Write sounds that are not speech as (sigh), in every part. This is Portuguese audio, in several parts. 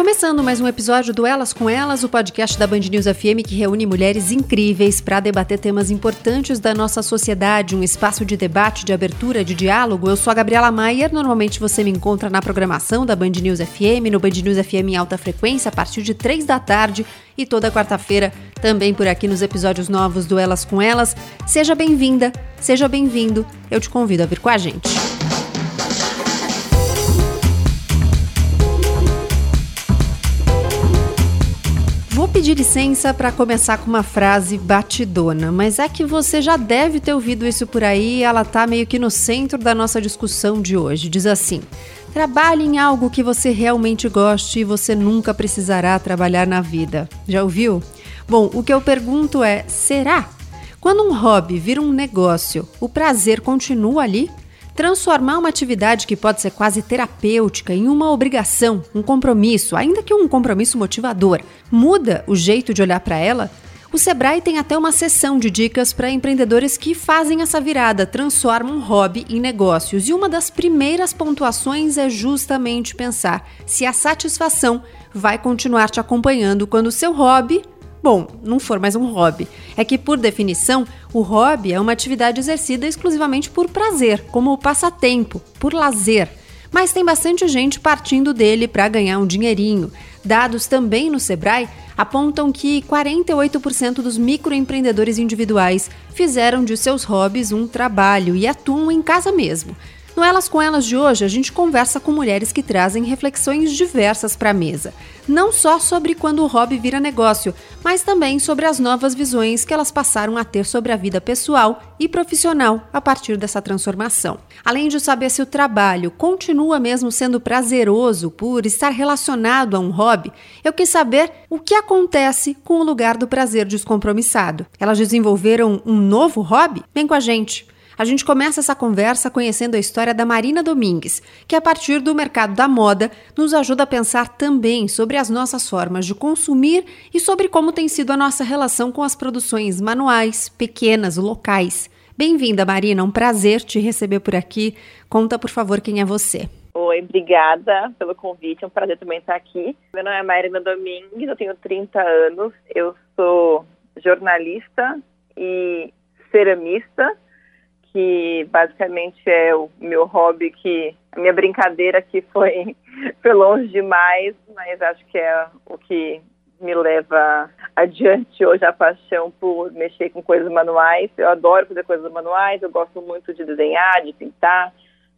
começando mais um episódio do Elas com Elas, o podcast da Band News FM que reúne mulheres incríveis para debater temas importantes da nossa sociedade, um espaço de debate, de abertura, de diálogo. Eu sou a Gabriela Maier, normalmente você me encontra na programação da Band News FM, no Band News FM em alta frequência, a partir de 3 da tarde e toda quarta-feira também por aqui nos episódios novos do Elas com Elas. Seja bem-vinda, seja bem-vindo, eu te convido a vir com a gente. Pedir licença para começar com uma frase batidona, mas é que você já deve ter ouvido isso por aí, ela tá meio que no centro da nossa discussão de hoje. Diz assim: Trabalhe em algo que você realmente goste e você nunca precisará trabalhar na vida. Já ouviu? Bom, o que eu pergunto é: será? Quando um hobby vira um negócio, o prazer continua ali? Transformar uma atividade que pode ser quase terapêutica em uma obrigação, um compromisso, ainda que um compromisso motivador, muda o jeito de olhar para ela? O Sebrae tem até uma sessão de dicas para empreendedores que fazem essa virada, transformam um hobby em negócios. E uma das primeiras pontuações é justamente pensar se a satisfação vai continuar te acompanhando quando o seu hobby Bom, não for mais um hobby. É que, por definição, o hobby é uma atividade exercida exclusivamente por prazer, como passatempo, por lazer. Mas tem bastante gente partindo dele para ganhar um dinheirinho. Dados também no Sebrae apontam que 48% dos microempreendedores individuais fizeram de seus hobbies um trabalho e atuam em casa mesmo. No Elas com Elas de hoje, a gente conversa com mulheres que trazem reflexões diversas para a mesa. Não só sobre quando o hobby vira negócio, mas também sobre as novas visões que elas passaram a ter sobre a vida pessoal e profissional a partir dessa transformação. Além de saber se o trabalho continua mesmo sendo prazeroso por estar relacionado a um hobby, eu quis saber o que acontece com o lugar do prazer descompromissado. Elas desenvolveram um novo hobby? Vem com a gente! A gente começa essa conversa conhecendo a história da Marina Domingues, que a partir do mercado da moda nos ajuda a pensar também sobre as nossas formas de consumir e sobre como tem sido a nossa relação com as produções manuais, pequenas, locais. Bem-vinda, Marina, um prazer te receber por aqui. Conta, por favor, quem é você. Oi, obrigada pelo convite, é um prazer também estar aqui. Meu nome é Marina Domingues, eu tenho 30 anos, eu sou jornalista e ceramista que basicamente é o meu hobby, que a minha brincadeira que (laughs) foi, foi longe demais, mas acho que é o que me leva adiante hoje a paixão por mexer com coisas manuais. Eu adoro fazer coisas manuais, eu gosto muito de desenhar, de pintar,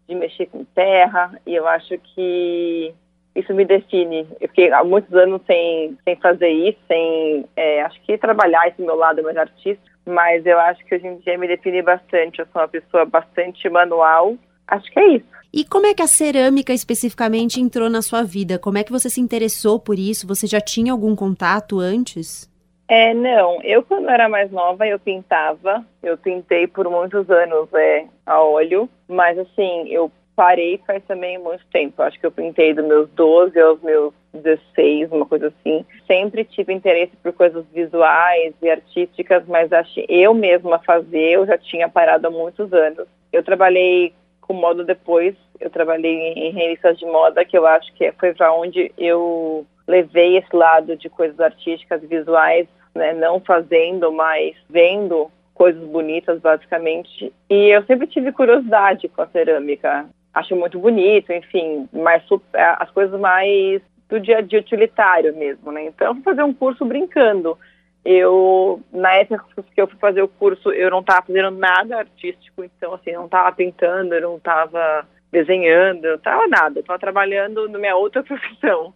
de mexer com terra, e eu acho que isso me define. Eu fiquei há muitos anos sem, sem fazer isso, sem, é, acho que trabalhar esse meu lado mais artístico, mas eu acho que hoje em dia me define bastante. Eu sou uma pessoa bastante manual. Acho que é isso. E como é que a cerâmica especificamente entrou na sua vida? Como é que você se interessou por isso? Você já tinha algum contato antes? É, não. Eu, quando era mais nova, eu pintava. Eu pintei por muitos anos é, a óleo. Mas, assim, eu parei faz também muito tempo. Acho que eu pintei dos meus 12 aos meus 16, uma coisa assim. Sempre tive interesse por coisas visuais e artísticas, mas acho eu mesma fazer, eu já tinha parado há muitos anos. Eu trabalhei com moda depois, eu trabalhei em revistas de moda, que eu acho que foi para onde eu levei esse lado de coisas artísticas, visuais, né, não fazendo, mas vendo coisas bonitas, basicamente. E eu sempre tive curiosidade com a cerâmica acho muito bonito, enfim, mais é, as coisas mais do dia a dia utilitário mesmo, né? Então, eu fui fazer um curso brincando. Eu, na época que eu fui fazer o curso, eu não estava fazendo nada artístico, então, assim, não estava pintando, eu não estava desenhando, eu estava nada, estava trabalhando na minha outra (laughs) profissão,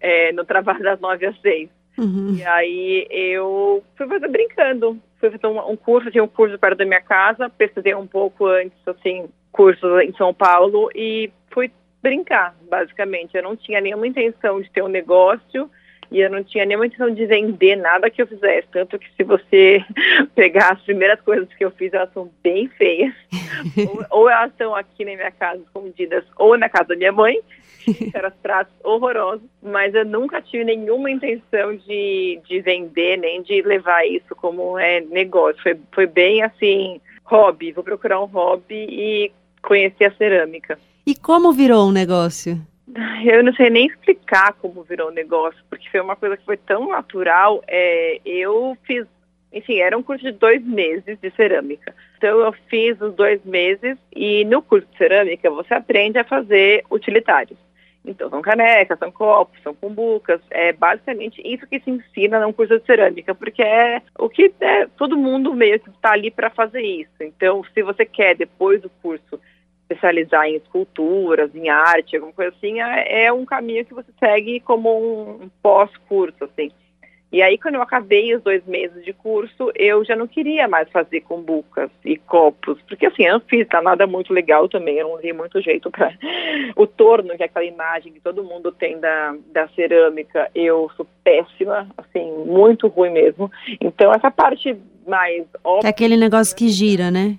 é, no trabalho das nove às seis. Uhum. E aí eu fui fazer brincando, fui fazer um, um curso, tinha um curso perto da minha casa, pesquisei um pouco antes, assim, cursos em São Paulo e fui brincar, basicamente. Eu não tinha nenhuma intenção de ter um negócio e eu não tinha nenhuma intenção de vender nada que eu fizesse. Tanto que se você (laughs) pegar as primeiras coisas que eu fiz, elas são bem feias. (laughs) ou, ou, elas estão aqui na minha casa escondidas, ou na casa da minha mãe, que eram pratos horrorosos. Mas eu nunca tive nenhuma intenção de, de vender, nem de levar isso como é, negócio. Foi, foi bem assim, hobby. Vou procurar um hobby e conhecer a cerâmica. E como virou um negócio? (laughs) Eu não sei nem explicar como virou o negócio, porque foi uma coisa que foi tão natural. É, eu fiz, enfim, era um curso de dois meses de cerâmica. Então eu fiz os dois meses e no curso de cerâmica você aprende a fazer utilitários. Então, são canecas, são copos, são cumbucas. É basicamente isso que se ensina num curso de cerâmica, porque é o que é, todo mundo meio que está ali para fazer isso. Então, se você quer, depois do curso, especializar em esculturas, em arte, alguma coisa assim, é, é um caminho que você segue como um pós-curso, assim. E aí, quando eu acabei os dois meses de curso, eu já não queria mais fazer cumbucas e copos, porque assim, eu não fiz tá nada muito legal também, eu não dei muito jeito para (laughs) o torno, que é aquela imagem que todo mundo tem da, da cerâmica, eu sou péssima, assim, muito ruim mesmo. Então, essa parte mais óbvia... É aquele negócio que gira, né?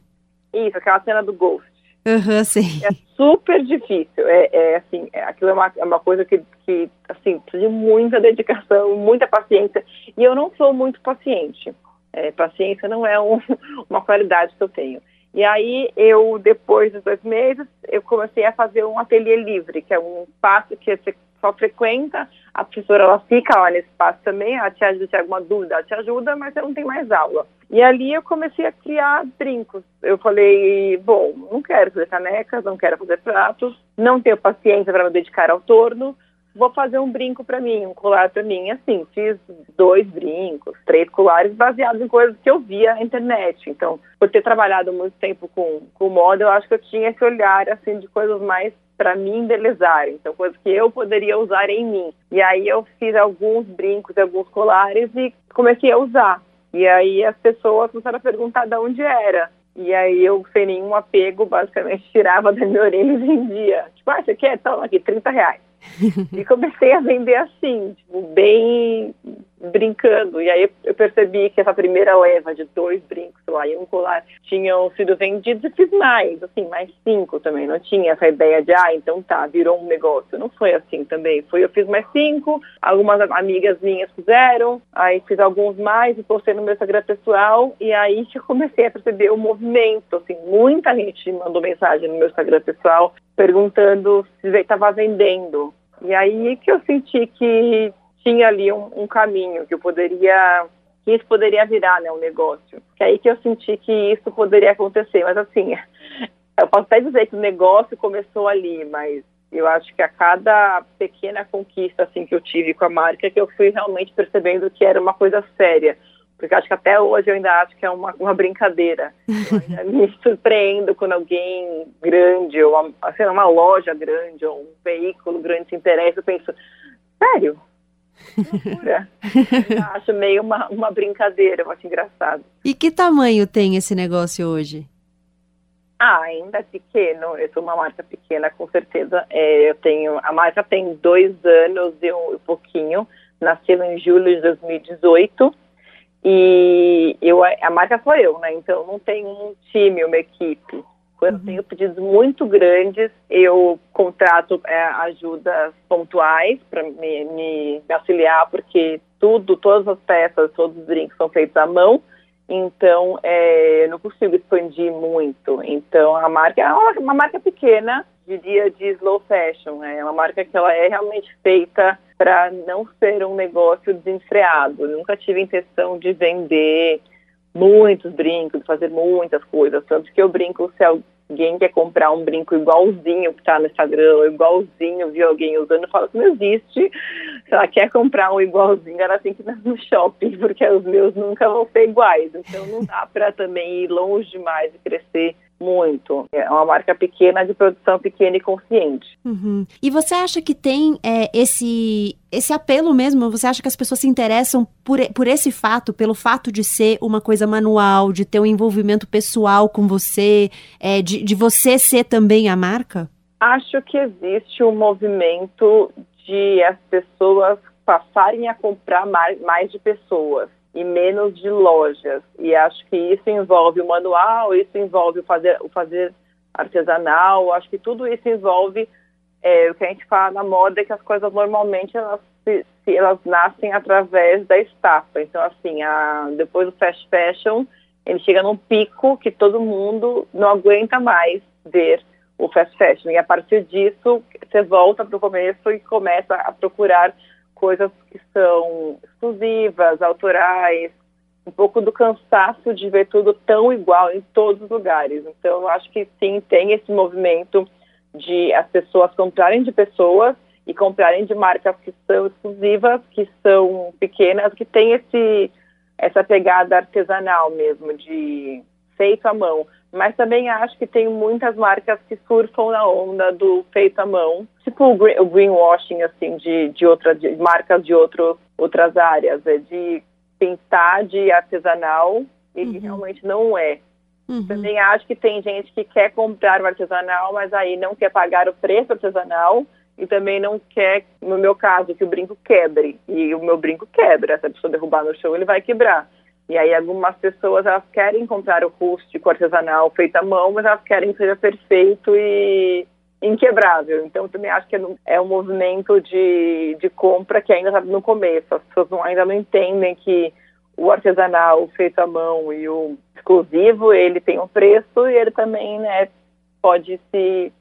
Isso, aquela cena do Ghost. Uhum, sim. É super difícil. É, é assim, é, aquilo é uma, é uma coisa que, que, assim, precisa de muita dedicação, muita paciência. E eu não sou muito paciente. É, paciência não é um, (laughs) uma qualidade que eu tenho. E aí, eu, depois de dois meses, eu comecei a fazer um ateliê livre, que é um espaço que você só frequenta, a professora ela fica lá nesse espaço também, ela te ajuda, tem alguma dúvida, ela te ajuda, mas você não tem mais aula. E ali eu comecei a criar brincos. Eu falei, bom, não quero fazer canecas, não quero fazer pratos, não tenho paciência para me dedicar ao torno, vou fazer um brinco para mim, um colar para mim. Assim, fiz dois brincos, três colares baseados em coisas que eu via na internet. Então, por ter trabalhado muito tempo com, com moda, eu acho que eu tinha esse olhar, assim, de coisas mais para mim embelezar, então coisas que eu poderia usar em mim. E aí eu fiz alguns brincos, alguns colares e comecei a usar. E aí as pessoas começaram a perguntar de onde era. E aí eu, sem nenhum apego, basicamente (laughs) tirava da minha orelha e vendia. Tipo, ah, você quer? Toma aqui, 30 reais. (laughs) e comecei a vender assim, tipo, bem brincando. E aí eu percebi que essa primeira leva de dois brincos lá e um colar tinham sido vendidos e fiz mais, assim, mais cinco também. Não tinha essa ideia de, ah, então tá, virou um negócio. Não foi assim também. Foi, eu fiz mais cinco, algumas amigas minhas fizeram, aí fiz alguns mais e postei no meu Instagram pessoal. E aí que comecei a perceber o movimento, assim, muita gente mandou mensagem no meu Instagram pessoal perguntando se estava vendendo. E aí que eu senti que tinha ali um, um, caminho que eu poderia que isso poderia virar né um negócio que é aí que eu senti que isso poderia acontecer mas assim (laughs) eu posso até dizer que o negócio começou ali mas eu acho que a cada pequena conquista assim que eu tive com a marca que eu fui realmente percebendo que era uma coisa séria porque acho que até hoje eu ainda acho que é uma, uma brincadeira. (laughs) Me surpreendo quando alguém grande, ou uma, assim, uma loja grande, ou um veículo grande se interessa, eu penso, sério? Loucura. acho meio uma, uma brincadeira, eu acho engraçado. E que tamanho tem esse negócio hoje? Ah, ainda é pequeno. Eu sou uma marca pequena, com certeza. É, eu tenho a marca tem dois anos e um pouquinho. Nasceu em julho de 2018 e eu a marca sou eu, né? Então não tenho um time, uma equipe. Quando uhum. tenho pedidos muito grandes, eu contrato é, ajudas pontuais para me, me, me, auxiliar, porque tudo, todas as peças, todos os drinks são feitos à mão, então é, eu não consigo expandir muito. Então a marca é uma, uma marca pequena, diria de slow fashion, é uma marca que ela é realmente feita para não ser um negócio desenfreado. Eu nunca tive intenção de vender muitos brincos, fazer muitas coisas. Tanto que eu brinco se alguém quer comprar um brinco igualzinho que está no Instagram, igualzinho, viu alguém usando, eu falo que não existe. Se ela quer comprar um igualzinho, ela tem que ir no (laughs) shopping, porque os meus nunca vão ser iguais. Então não dá para também ir longe demais e crescer muito. É uma marca pequena de produção pequena e consciente. Uhum. E você acha que tem é, esse esse apelo mesmo? Você acha que as pessoas se interessam por, por esse fato, pelo fato de ser uma coisa manual, de ter um envolvimento pessoal com você, é, de, de você ser também a marca? Acho que existe um movimento de as pessoas passarem a comprar mais, mais de pessoas e menos de lojas. E acho que isso envolve o manual, isso envolve o fazer, o fazer artesanal, acho que tudo isso envolve é, o que a gente fala na moda que as coisas normalmente elas, se, se elas nascem através da estafa. Então, assim, a, depois do fast fashion, ele chega num pico que todo mundo não aguenta mais ver o fast fashion. E a partir disso você volta para o começo e começa a procurar coisas que são exclusivas, autorais, um pouco do cansaço de ver tudo tão igual em todos os lugares. Então, eu acho que sim, tem esse movimento de as pessoas comprarem de pessoas e comprarem de marcas que são exclusivas, que são pequenas, que tem esse essa pegada artesanal mesmo, de feito à mão. Mas também acho que tem muitas marcas que surfam na onda do feito à mão, tipo o, green, o greenwashing, assim, de, de outras de marcas de outros, outras áreas, é de pintar de artesanal e uhum. que realmente não é. Uhum. Também acho que tem gente que quer comprar o artesanal, mas aí não quer pagar o preço artesanal e também não quer, no meu caso, que o brinco quebre. E o meu brinco quebra. Se a pessoa derrubar no chão, ele vai quebrar. E aí algumas pessoas elas querem comprar o rústico artesanal feito à mão, mas elas querem que seja perfeito e inquebrável. Então também acho que é, é um movimento de, de compra que ainda está no começo. As pessoas não, ainda não entendem que o artesanal feito à mão e o exclusivo ele tem um preço e ele também né, pode se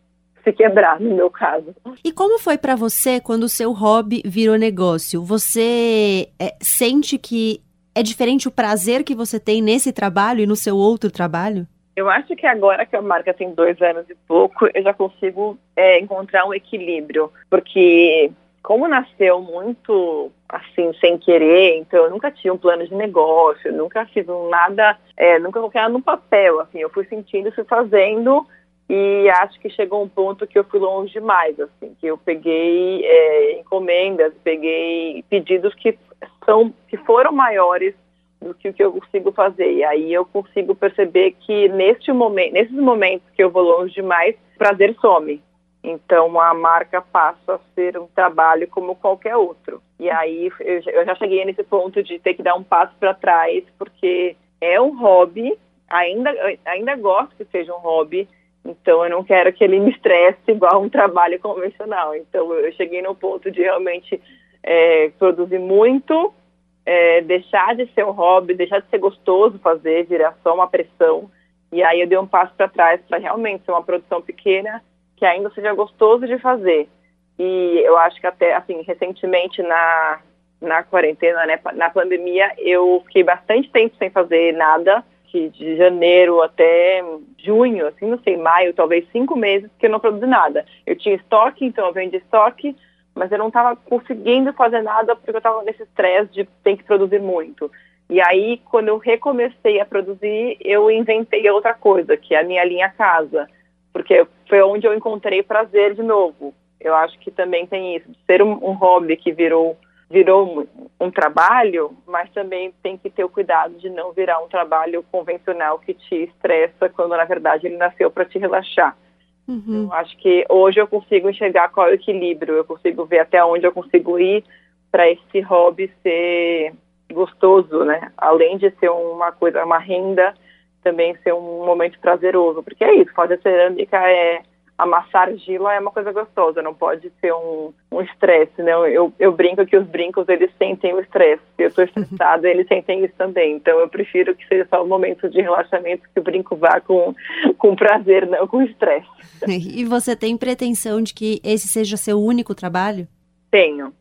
se quebrar, no meu caso. E como foi para você quando o seu hobby virou negócio? Você é, sente que é diferente o prazer que você tem nesse trabalho e no seu outro trabalho? Eu acho que agora que a marca tem dois anos e pouco, eu já consigo é, encontrar um equilíbrio, porque como nasceu muito assim sem querer, então eu nunca tinha um plano de negócio, nunca fiz nada, é, nunca coloquei nada no papel, assim, eu fui sentindo, fui fazendo e acho que chegou um ponto que eu fui longe demais, assim, que eu peguei é, encomendas, peguei pedidos que são que foram maiores do que o que eu consigo fazer. E aí eu consigo perceber que neste momento, nesses momentos que eu vou longe demais, prazer some. Então a marca passa a ser um trabalho como qualquer outro. E aí eu já cheguei nesse ponto de ter que dar um passo para trás, porque é um hobby, ainda, ainda gosto que seja um hobby, então eu não quero que ele me estresse igual um trabalho convencional. Então eu cheguei no ponto de realmente é, produzir muito, é, deixar de ser um hobby, deixar de ser gostoso fazer, virar só uma pressão. E aí eu dei um passo para trás para realmente ser uma produção pequena que ainda seja gostoso de fazer. E eu acho que até, assim, recentemente na, na quarentena, né, na pandemia, eu fiquei bastante tempo sem fazer nada, que de janeiro até junho, assim, não sei, maio, talvez cinco meses, que eu não produzi nada. Eu tinha estoque, então eu vendi estoque, mas eu não estava conseguindo fazer nada porque eu estava nesse estresse de ter que produzir muito. E aí, quando eu recomecei a produzir, eu inventei outra coisa, que é a minha linha casa, porque foi onde eu encontrei prazer de novo. Eu acho que também tem isso, de ser um, um hobby que virou virou um, um trabalho, mas também tem que ter o cuidado de não virar um trabalho convencional que te estressa quando na verdade ele nasceu para te relaxar. Uhum. Eu acho que hoje eu consigo enxergar qual é o equilíbrio, eu consigo ver até onde eu consigo ir para esse hobby ser gostoso, né? Além de ser uma coisa, uma renda, também ser um momento prazeroso, porque é isso, fazer cerâmica é amassar argila é uma coisa gostosa, não pode ser um estresse, um né? Eu, eu brinco que os brincos, eles sentem o estresse. Se eu estou estressada, eles sentem isso também. Então, eu prefiro que seja só um momento de relaxamento, que o brinco vá com, com prazer, não com estresse. (laughs) E você tem pretensão de que esse seja seu único trabalho? Tenho.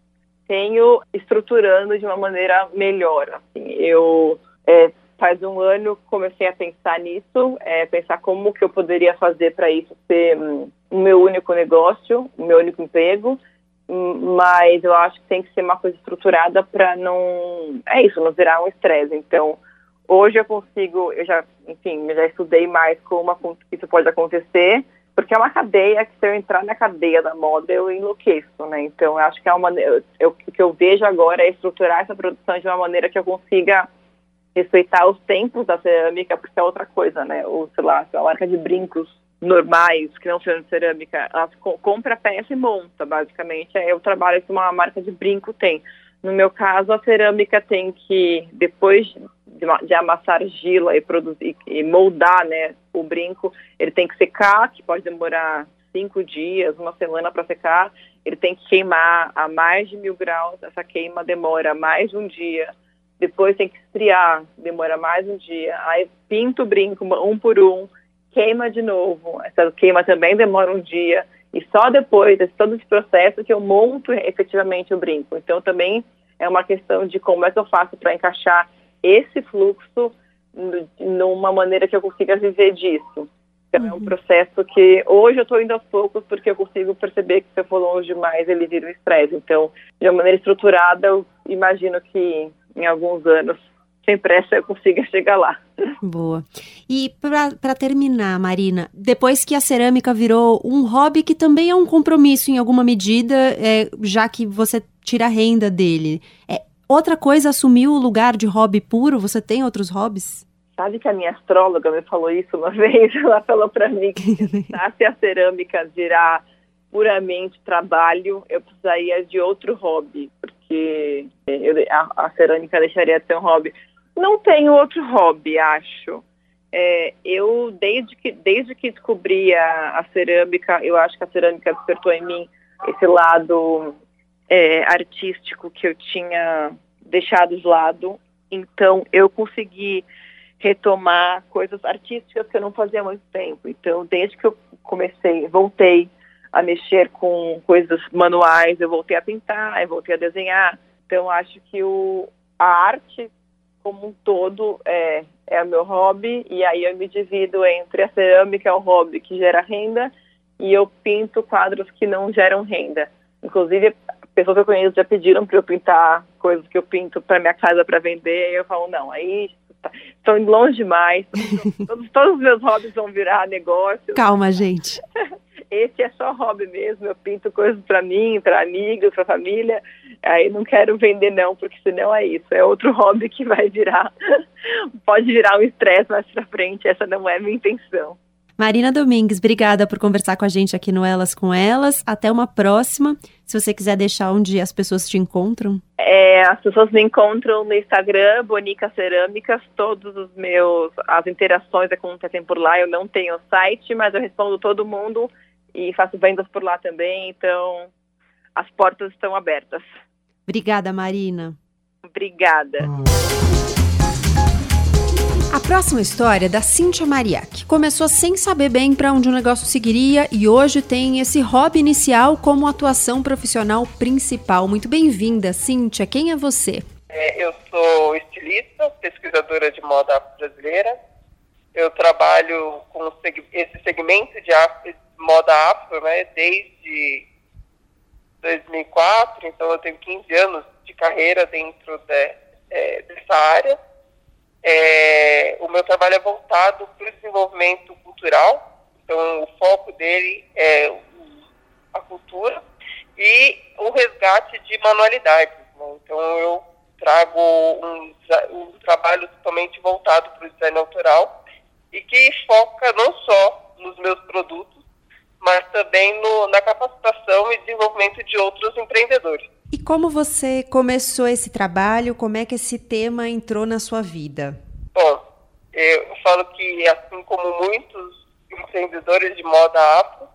Tenho estruturando de uma maneira melhor. Assim, eu é, faz um ano comecei a pensar nisso, é, pensar como que eu poderia fazer para isso ser um, o meu único negócio, o meu único emprego, hum, mas eu acho que tem que ser uma coisa estruturada para não, é isso, não virar um estresse. Então, hoje eu consigo, eu já, enfim, eu já estudei mais como isso pode acontecer, porque é uma cadeia que se eu entrar na cadeia da moda eu enlouqueço, né? Então, eu acho que é uma eu, eu, o que eu vejo agora é estruturar essa produção de uma maneira que eu consiga respeitar os tempos da cerâmica, porque é outra coisa, né? Ou, sei lá, a marca de brincos normais, que não são de cerâmica, ela compra peça e monta, basicamente. É o trabalho que uma marca de brinco tem. No meu caso, a cerâmica tem que, depois de, de amassar argila e produzir e moldar né, o brinco, ele tem que secar, que pode demorar cinco dias, uma semana para secar. Ele tem que queimar a mais de mil graus, essa queima demora mais de um dia depois tem que esfriar, demora mais um dia, aí pinta o brinco um por um, queima de novo, essa queima também demora um dia, E só depois de todo esse processo que eu monto efetivamente o brinco. Então também é uma questão de como é que eu faço para encaixar esse fluxo numa maneira que eu consiga viver disso. Então uhum. é um uhum. processo que hoje eu estou indo aos poucos porque eu consigo perceber que se eu for longe demais ele vira um estresse. Então, de uma maneira estruturada, eu imagino que em alguns anos sem pressa eu consiga chegar lá. Boa. E para terminar, Marina, depois que a cerâmica virou um hobby que também é um compromisso em alguma medida, é, já que você tira a renda dele, é, outra coisa assumiu o lugar de hobby puro? Você tem outros hobbies? Sabe que a minha astróloga me falou isso uma (laughs) vez? Ela falou para mim que se a cerâmica virar puramente trabalho, eu precisaria de outro hobby, porque eu, a, a cerâmica deixaria de ser um hobby. Não tenho outro hobby, acho. É, eu, desde que, desde que descobri a, a, cerâmica, eu acho que a cerâmica despertou em mim esse lado é, artístico que eu tinha deixado de lado. Então, eu consegui retomar coisas artísticas que eu não fazia há muito tempo. Então, desde que eu comecei, voltei a mexer com coisas manuais, eu voltei a pintar, eu voltei a desenhar. Então, acho que o, a arte como um todo é, é o meu hobby, e aí eu me divido entre a cerâmica, é o hobby que gera renda, e eu pinto quadros que não geram renda. Inclusive, pessoas que eu conheço já pediram para eu pintar coisas que eu pinto para minha casa para vender, e eu falo, não, aí estão tá, indo longe demais, todos, todos os meus hobbies vão virar negócio. Calma, gente. (laughs) esse é só hobby mesmo, eu pinto coisas para mim, para amigos, para família, aí não quero vender não, porque senão é isso, é outro hobby que vai virar, (laughs) pode virar um estresse mais para frente, essa não é a minha intenção. Marina Domingues, obrigada por conversar com a gente aqui no Elas com Elas. Até uma próxima. Se você quiser deixar onde as pessoas te encontram. É, as pessoas me encontram no Instagram, Bonica Cerâmicas. Todos os meus, as interações acontecem por lá. Eu não tenho site, mas eu respondo todo mundo e faço vendas por lá também, então as portas estão abertas. Obrigada, Marina. Obrigada. A próxima história é da Cíntia Mariac. Começou sem saber bem para onde o negócio seguiria e hoje tem esse hobby inicial como atuação profissional principal. Muito bem-vinda, Cíntia. Quem é você? É, eu sou estilista, pesquisadora de moda brasileira. Eu trabalho com esse segmento de moda afro, né, desde 2004, então eu tenho 15 anos de carreira dentro de, é, dessa área. É, o meu trabalho é voltado para o desenvolvimento cultural, então o foco dele é a cultura e o resgate de manualidades. Né? Então eu trago um, um trabalho totalmente voltado para o design autoral e que foca não só nos meus produtos, mas também no, na capacitação e desenvolvimento de outros empreendedores. E como você começou esse trabalho? Como é que esse tema entrou na sua vida? Bom, eu falo que assim como muitos empreendedores de moda afro,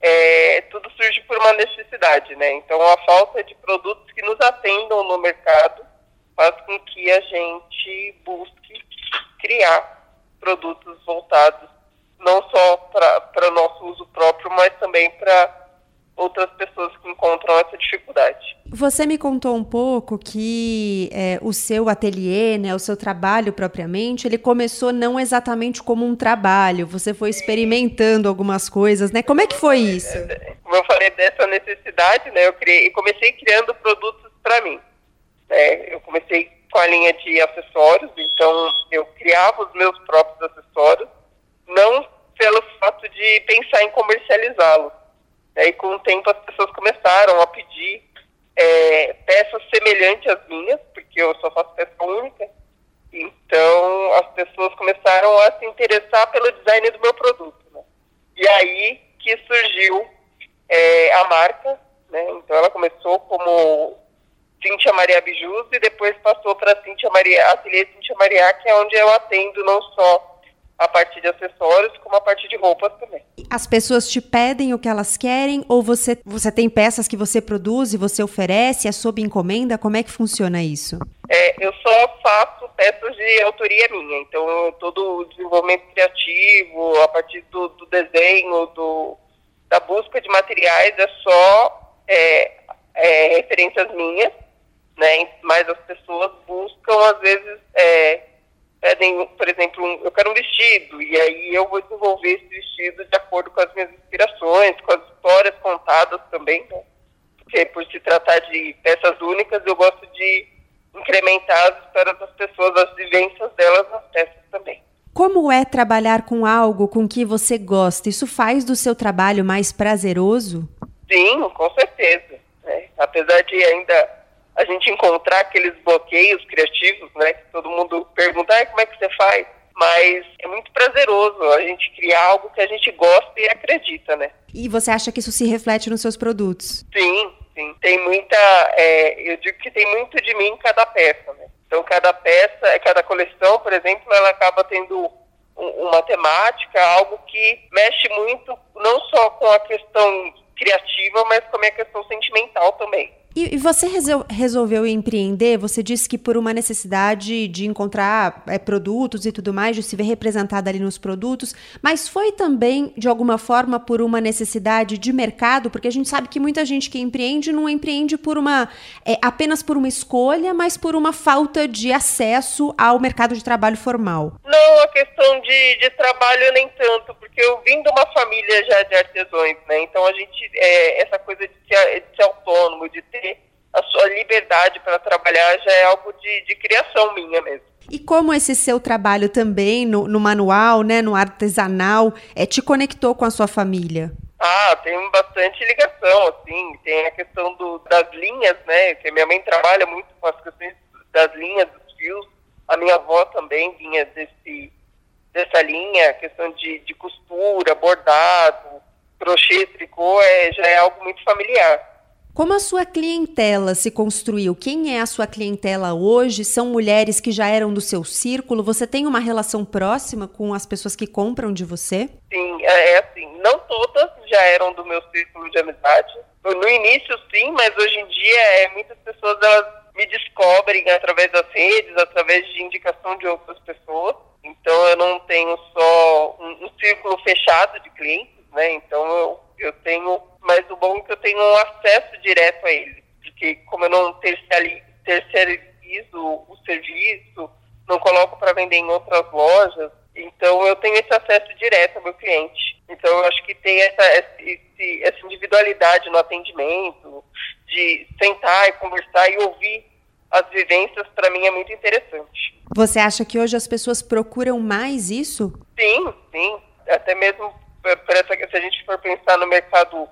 é, tudo surge por uma necessidade, né? Então a falta de produtos que nos atendam no mercado faz com que a gente busque criar produtos voltados não só para o nosso uso próprio, mas também para outras pessoas que encontram essa dificuldade. Você me contou um pouco que é, o seu ateliê, né, o seu trabalho propriamente, ele começou não exatamente como um trabalho, você foi experimentando algumas coisas, né? Como é que foi isso? Como eu falei dessa necessidade, né, eu criei, comecei criando produtos para mim. Né? Eu comecei com a linha de acessórios, então eu criava os meus próprios acessórios, não pelo fato de pensar em comercializá-lo. E com o tempo as pessoas começaram a pedir é, peças semelhantes às minhas, porque eu só faço peça única. Então as pessoas começaram a se interessar pelo design do meu produto. Né? E aí que surgiu é, a marca, né? Então ela começou como Cintia Maria Bijus e depois passou para Cintia Maria, Ateliê Cintia Maria, que é onde eu atendo não só a partir de acessórios como a partir de roupas também. As pessoas te pedem o que elas querem ou você, você tem peças que você produz e você oferece, é sob encomenda? Como é que funciona isso? É, eu só faço peças de autoria minha, então todo o desenvolvimento criativo, a partir do, do desenho, do, da busca de materiais é só é, é, referências minhas, né? Mas as pessoas buscam, às vezes, é, pedem, por exemplo, um, eu quero um vestido, e aí eu vou desenvolver esse vestido de acordo com as minhas inspirações, com as histórias contadas também, né? Porque por se tratar de peças únicas, eu gosto de incrementar as histórias das pessoas, as vivências delas nas peças também. Como é trabalhar com algo com que você gosta? Isso faz do seu trabalho mais prazeroso? Sim, com certeza. Né? Apesar de ainda a gente encontrar aqueles bloqueios criativos, né? Que todo mundo pergunta, ah, como é que você faz? Mas é muito prazeroso a gente criar algo que a gente gosta e acredita, né? E você acha que isso se reflete nos seus produtos? Sim, sim. Tem muita. É, eu digo que tem muito de mim em cada peça, né? Então, cada peça, cada coleção, por exemplo, ela acaba tendo uma temática, algo que mexe muito não só com a questão criativa, mas com a minha questão sentimental também. E, e você resol resolveu empreender? Você disse que por uma necessidade de encontrar é, produtos e tudo mais, de se ver representada ali nos produtos, mas foi também, de alguma forma, por uma necessidade de mercado? Porque a gente sabe que muita gente que empreende não empreende por uma é, apenas por uma escolha, mas por uma falta de acesso ao mercado de trabalho formal. Não, a questão de, de trabalho nem tanto, porque eu vim de uma família já de artesãos, né? Então a gente, é, essa coisa de ser, de ser autônomo, de ter a sua liberdade para trabalhar já é algo de, de criação minha mesmo. E como esse seu trabalho também no, no manual, né, no artesanal, é, te conectou com a sua família? Ah, tem bastante ligação, assim, tem a questão do, das linhas, né, que minha mãe trabalha muito com as questões das linhas, dos fios, a minha avó também vinha desse, dessa linha, questão de, de costura, bordado, crochê, tricô, é, já é algo muito familiar. Como a sua clientela se construiu? Quem é a sua clientela hoje? São mulheres que já eram do seu círculo? Você tem uma relação próxima com as pessoas que compram de você? Sim, é, é assim. Não todas já eram do meu círculo de amizade. No início, sim, mas hoje em dia é, muitas pessoas elas me descobrem através das redes, através de indicação de outras pessoas. Então eu não tenho só um, um círculo fechado de clientes, né? Então eu, eu tenho mas o bom é que eu tenho um acesso direto a ele, porque como eu não terceirizo o serviço, não coloco para vender em outras lojas, então eu tenho esse acesso direto ao meu cliente. Então eu acho que tem essa, esse, essa individualidade no atendimento, de sentar e conversar e ouvir as vivências, para mim é muito interessante. Você acha que hoje as pessoas procuram mais isso? Sim, sim. Até mesmo por essa, se a gente for pensar no mercado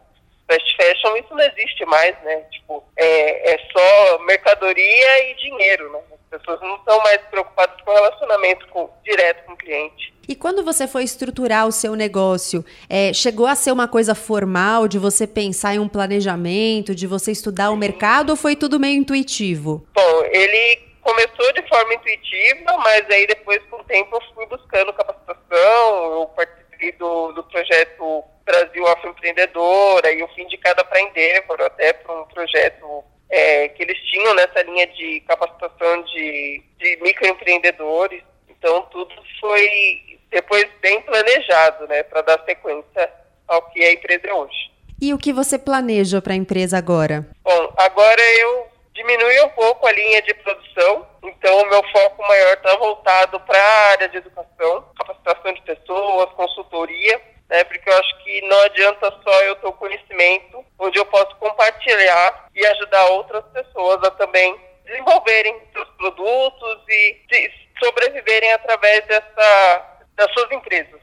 fast fashion, isso não existe mais, né? Tipo, é, é só mercadoria e dinheiro, né? As pessoas não estão mais preocupadas com relacionamento com, direto com o cliente. E quando você foi estruturar o seu negócio, é, chegou a ser uma coisa formal de você pensar em um planejamento, de você estudar o mercado ou foi tudo meio intuitivo? Bom, ele começou de forma intuitiva, mas aí depois, com o tempo, eu fui buscando capacitação, eu participei do, do projeto Brasil Afroempreendedora e o fim de cada para Endeavor, até para um projeto é, que eles tinham nessa linha de capacitação de, de microempreendedores. Então, tudo foi depois bem planejado, né, para dar sequência ao que a empresa é hoje. E o que você planeja para a empresa agora? Bom, agora eu diminui um pouco a linha de produção, então o meu foco maior está voltado para a área de educação, capacitação de pessoas, consultoria, né? Porque eu acho que não adianta só eu ter o conhecimento, onde eu posso compartilhar e ajudar outras pessoas a também desenvolverem seus produtos e sobreviverem através dessa, das suas empresas.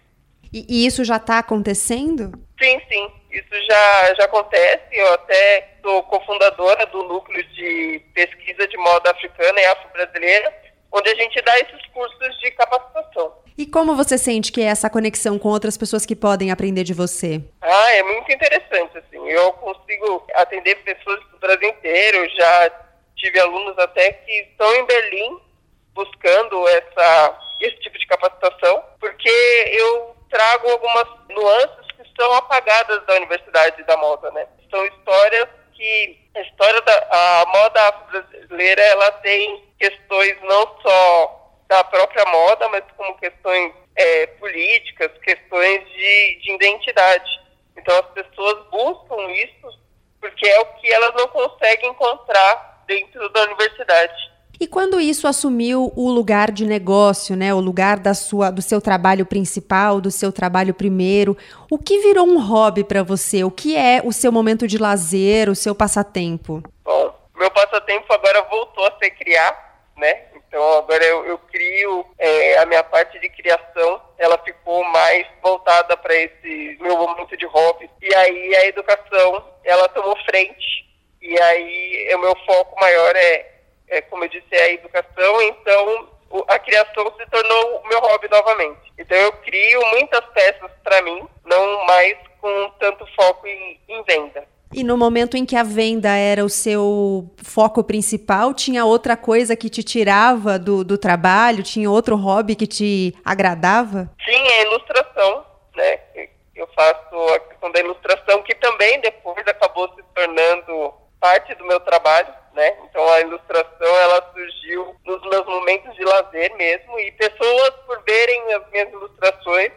E, e isso já está acontecendo? Sim, sim. Isso já, já acontece. Eu até sou cofundadora do núcleo de pesquisa de moda africana e afro-brasileira, onde a gente dá esses cursos de capacitação. E como você sente que é essa conexão com outras pessoas que podem aprender de você? Ah, é muito interessante, assim. Eu consigo atender pessoas do Brasil inteiro. Já tive alunos até que estão em Berlim buscando essa, esse tipo de capacitação, porque eu trago algumas nuances que são apagadas da Universidade da Moda, né? São histórias que a história da a moda brasileira ela tem questões não só da própria moda, mas como questões é, políticas, questões de, de identidade. Então as pessoas buscam isso porque é o que elas não conseguem encontrar dentro da universidade. E quando isso assumiu o lugar de negócio, né, o lugar da sua, do seu trabalho principal, do seu trabalho primeiro, o que virou um hobby para você? O que é o seu momento de lazer, o seu passatempo? Bom, meu passatempo agora voltou a ser criar, né? Então agora eu, eu crio é, a minha parte de criação, ela ficou mais voltada para esse meu momento de hobby. E aí a educação, ela tomou frente. E aí o meu foco maior é é, como eu disse, é a educação, então a criação se tornou o meu hobby novamente. Então eu crio muitas peças para mim, não mais com tanto foco em, em venda. E no momento em que a venda era o seu foco principal, tinha outra coisa que te tirava do, do trabalho? Tinha outro hobby que te agradava? Sim, a ilustração, né? Eu faço a questão da ilustração, que também depois acabou se tornando parte do meu trabalho né? Então a ilustração ela surgiu nos meus momentos de lazer mesmo e pessoas por verem as minhas ilustrações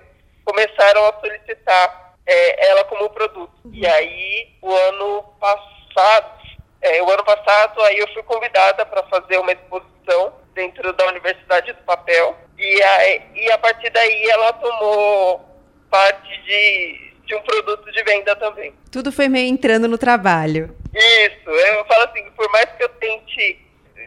começaram a solicitar é, ela como produto. Uhum. E aí o ano passado, é, o ano passado aí eu fui convidada para fazer uma exposição dentro da Universidade do Papel e a, e a partir daí ela tomou parte de, de um produto de venda também. Tudo foi meio entrando no trabalho. Isso, eu falo assim, por mais que eu tente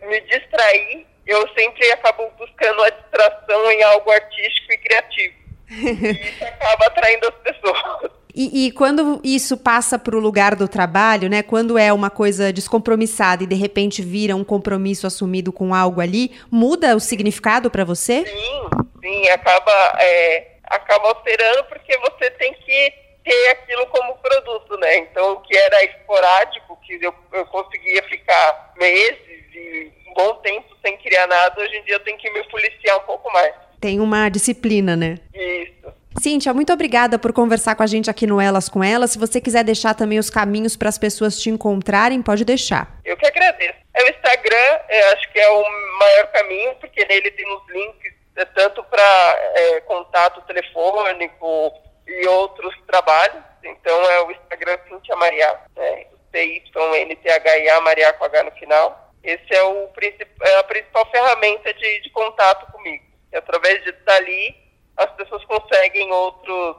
me distrair, eu sempre acabo buscando a distração em algo artístico e criativo. (laughs) e isso acaba atraindo as pessoas. E, e, quando isso passa para o lugar do trabalho, né? Quando é uma coisa descompromissada e de repente vira um compromisso assumido com algo ali, muda o significado para você? Sim, sim, acaba, é, acaba alterando porque você tem que ter aquilo como produto, né? Então, o que era esporádico, que eu, eu conseguia ficar meses e um bom tempo sem criar nada, hoje em dia eu tenho que me policiar um pouco mais. Tem uma disciplina, né? Isso. Cíntia, muito obrigada por conversar com a gente aqui no Elas com Elas. Se você quiser deixar também os caminhos para as pessoas te encontrarem, pode deixar. Eu que agradeço. É o Instagram, acho que é o maior caminho, porque nele tem os links é, tanto para é, contato telefônico, e outros trabalhos. Então é o Instagram Cintia Maria, né? C-Y-N-T-H-I-A, Maria com H no final. Esse é, o, é a principal ferramenta de, de contato comigo. E através de dali, as pessoas conseguem outros,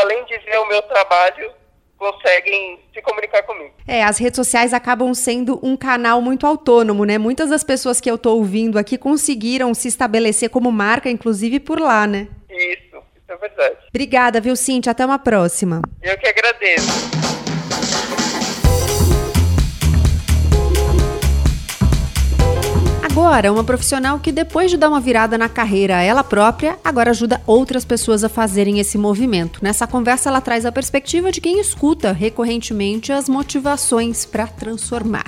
além de ver o meu trabalho, conseguem se comunicar comigo. É, as redes sociais acabam sendo um canal muito autônomo, né? Muitas das pessoas que eu estou ouvindo aqui conseguiram se estabelecer como marca, inclusive por lá, né? Isso é verdade. Obrigada, viu, Cintia? Até uma próxima. Eu que agradeço. Agora, uma profissional que depois de dar uma virada na carreira ela própria, agora ajuda outras pessoas a fazerem esse movimento. Nessa conversa, ela traz a perspectiva de quem escuta recorrentemente as motivações para transformar.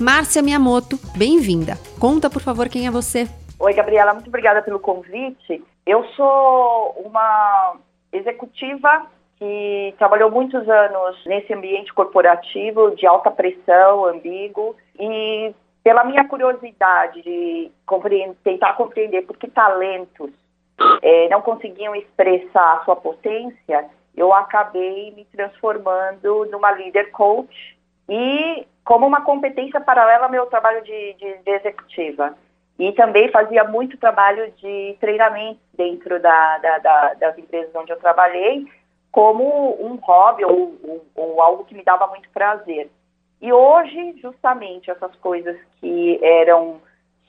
Márcia Miyamoto, bem-vinda. Conta, por favor, quem é você. Oi, Gabriela, muito obrigada pelo convite. Eu sou uma executiva que trabalhou muitos anos nesse ambiente corporativo de alta pressão, ambíguo, e pela minha curiosidade de compreender, tentar compreender por que talentos é, não conseguiam expressar a sua potência, eu acabei me transformando numa líder coach e como uma competência paralela ao meu trabalho de, de, de executiva. E também fazia muito trabalho de treinamento dentro da, da, da, das empresas onde eu trabalhei, como um hobby ou, ou, ou, algo que me dava muito prazer. E hoje, justamente, essas coisas que eram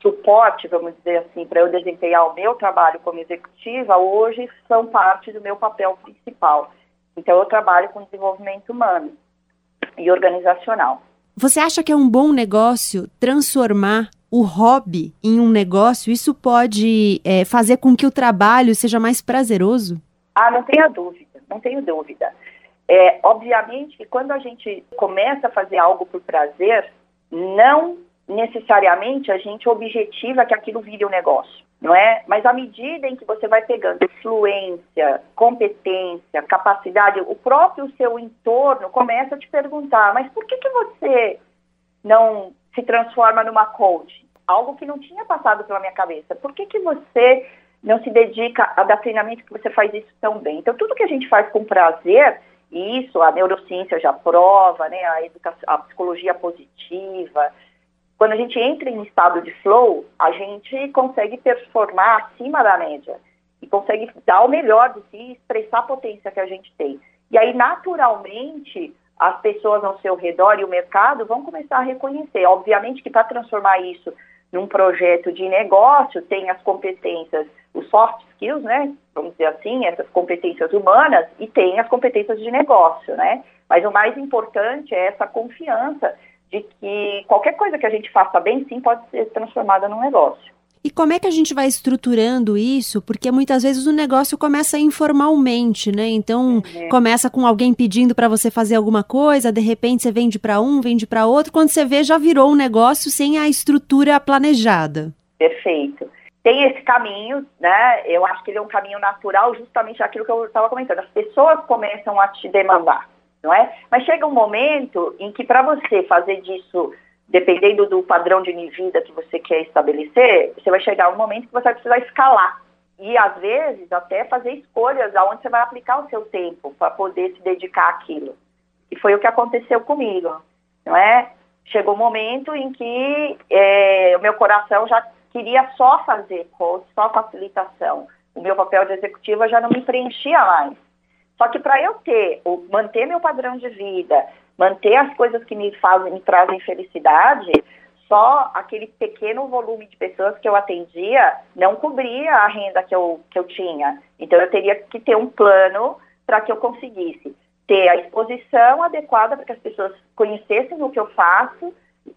suporte, vamos dizer assim, para eu desempenhar o meu trabalho como executiva, hoje são parte do meu papel principal. Então, eu trabalho com desenvolvimento humano e organizacional. Você acha que é um bom negócio transformar o hobby em um negócio, isso pode é, fazer com que o trabalho seja mais prazeroso? Ah, não tenha dúvida, não tenho dúvida. É, obviamente que quando a gente começa a fazer algo por prazer, não necessariamente a gente objetiva que aquilo vire um negócio, não é? Mas à medida em que você vai pegando influência, competência, capacidade, o próprio seu entorno começa a te perguntar, mas por que, que você não se transforma numa coach? Algo que não tinha passado pela minha cabeça. Por que, que você não se dedica a dar treinamento que você faz isso tão bem? Então, tudo que a gente faz com prazer, E isso a neurociência já prova, né? A, educação, a psicologia positiva. Quando a gente entra em estado de flow, a gente consegue performar acima da média e consegue dar o melhor de si, expressar a potência que a gente tem. E aí, naturalmente, as pessoas ao seu redor e o mercado vão começar a reconhecer. Obviamente que para transformar isso num projeto de negócio, tem as competências, os soft skills, né? Vamos dizer assim, essas competências humanas, e tem as competências de negócio, né? Mas o mais importante é essa confiança de que qualquer coisa que a gente faça bem, sim, pode ser transformada num negócio. E como é que a gente vai estruturando isso? Porque muitas vezes o negócio começa informalmente, né? Então uhum. começa com alguém pedindo para você fazer alguma coisa, de repente você vende para um, vende para outro, quando você vê já virou um negócio sem a estrutura planejada. Perfeito. Tem esse caminho, né? Eu acho que ele é um caminho natural, justamente aquilo que eu estava comentando. As pessoas começam a te demandar, não é? Mas chega um momento em que para você fazer disso dependendo do padrão de vida que você quer estabelecer, você vai chegar um momento que você vai precisar escalar. E, às vezes, até fazer escolhas aonde você vai aplicar o seu tempo para poder se dedicar àquilo. E foi o que aconteceu comigo, não é? Chegou um momento em que é, o meu coração já queria só fazer coach, só facilitação. O meu papel de executiva já não me preenchia mais. Só que para eu ter, manter meu padrão de vida, manter as coisas que me fazem, me trazem felicidade, só aquele pequeno volume de pessoas que eu atendia não cobria a renda que eu, que eu tinha. Então eu teria que ter um plano para que eu conseguisse ter a exposição adequada para que as pessoas conhecessem o que eu faço,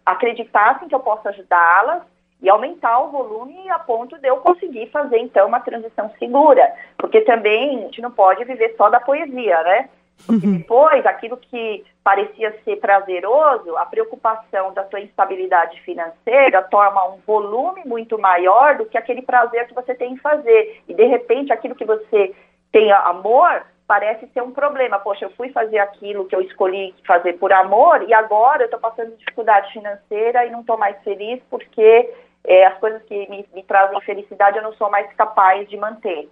acreditassem que eu posso ajudá-las e aumentar o volume a ponto de eu conseguir fazer então uma transição segura, porque também a gente não pode viver só da poesia, né? Porque uhum. depois, aquilo que parecia ser prazeroso, a preocupação da sua instabilidade financeira toma um volume muito maior do que aquele prazer que você tem em fazer. E, de repente, aquilo que você tem amor parece ser um problema. Poxa, eu fui fazer aquilo que eu escolhi fazer por amor e agora eu estou passando dificuldade financeira e não estou mais feliz porque é, as coisas que me, me trazem felicidade eu não sou mais capaz de manter.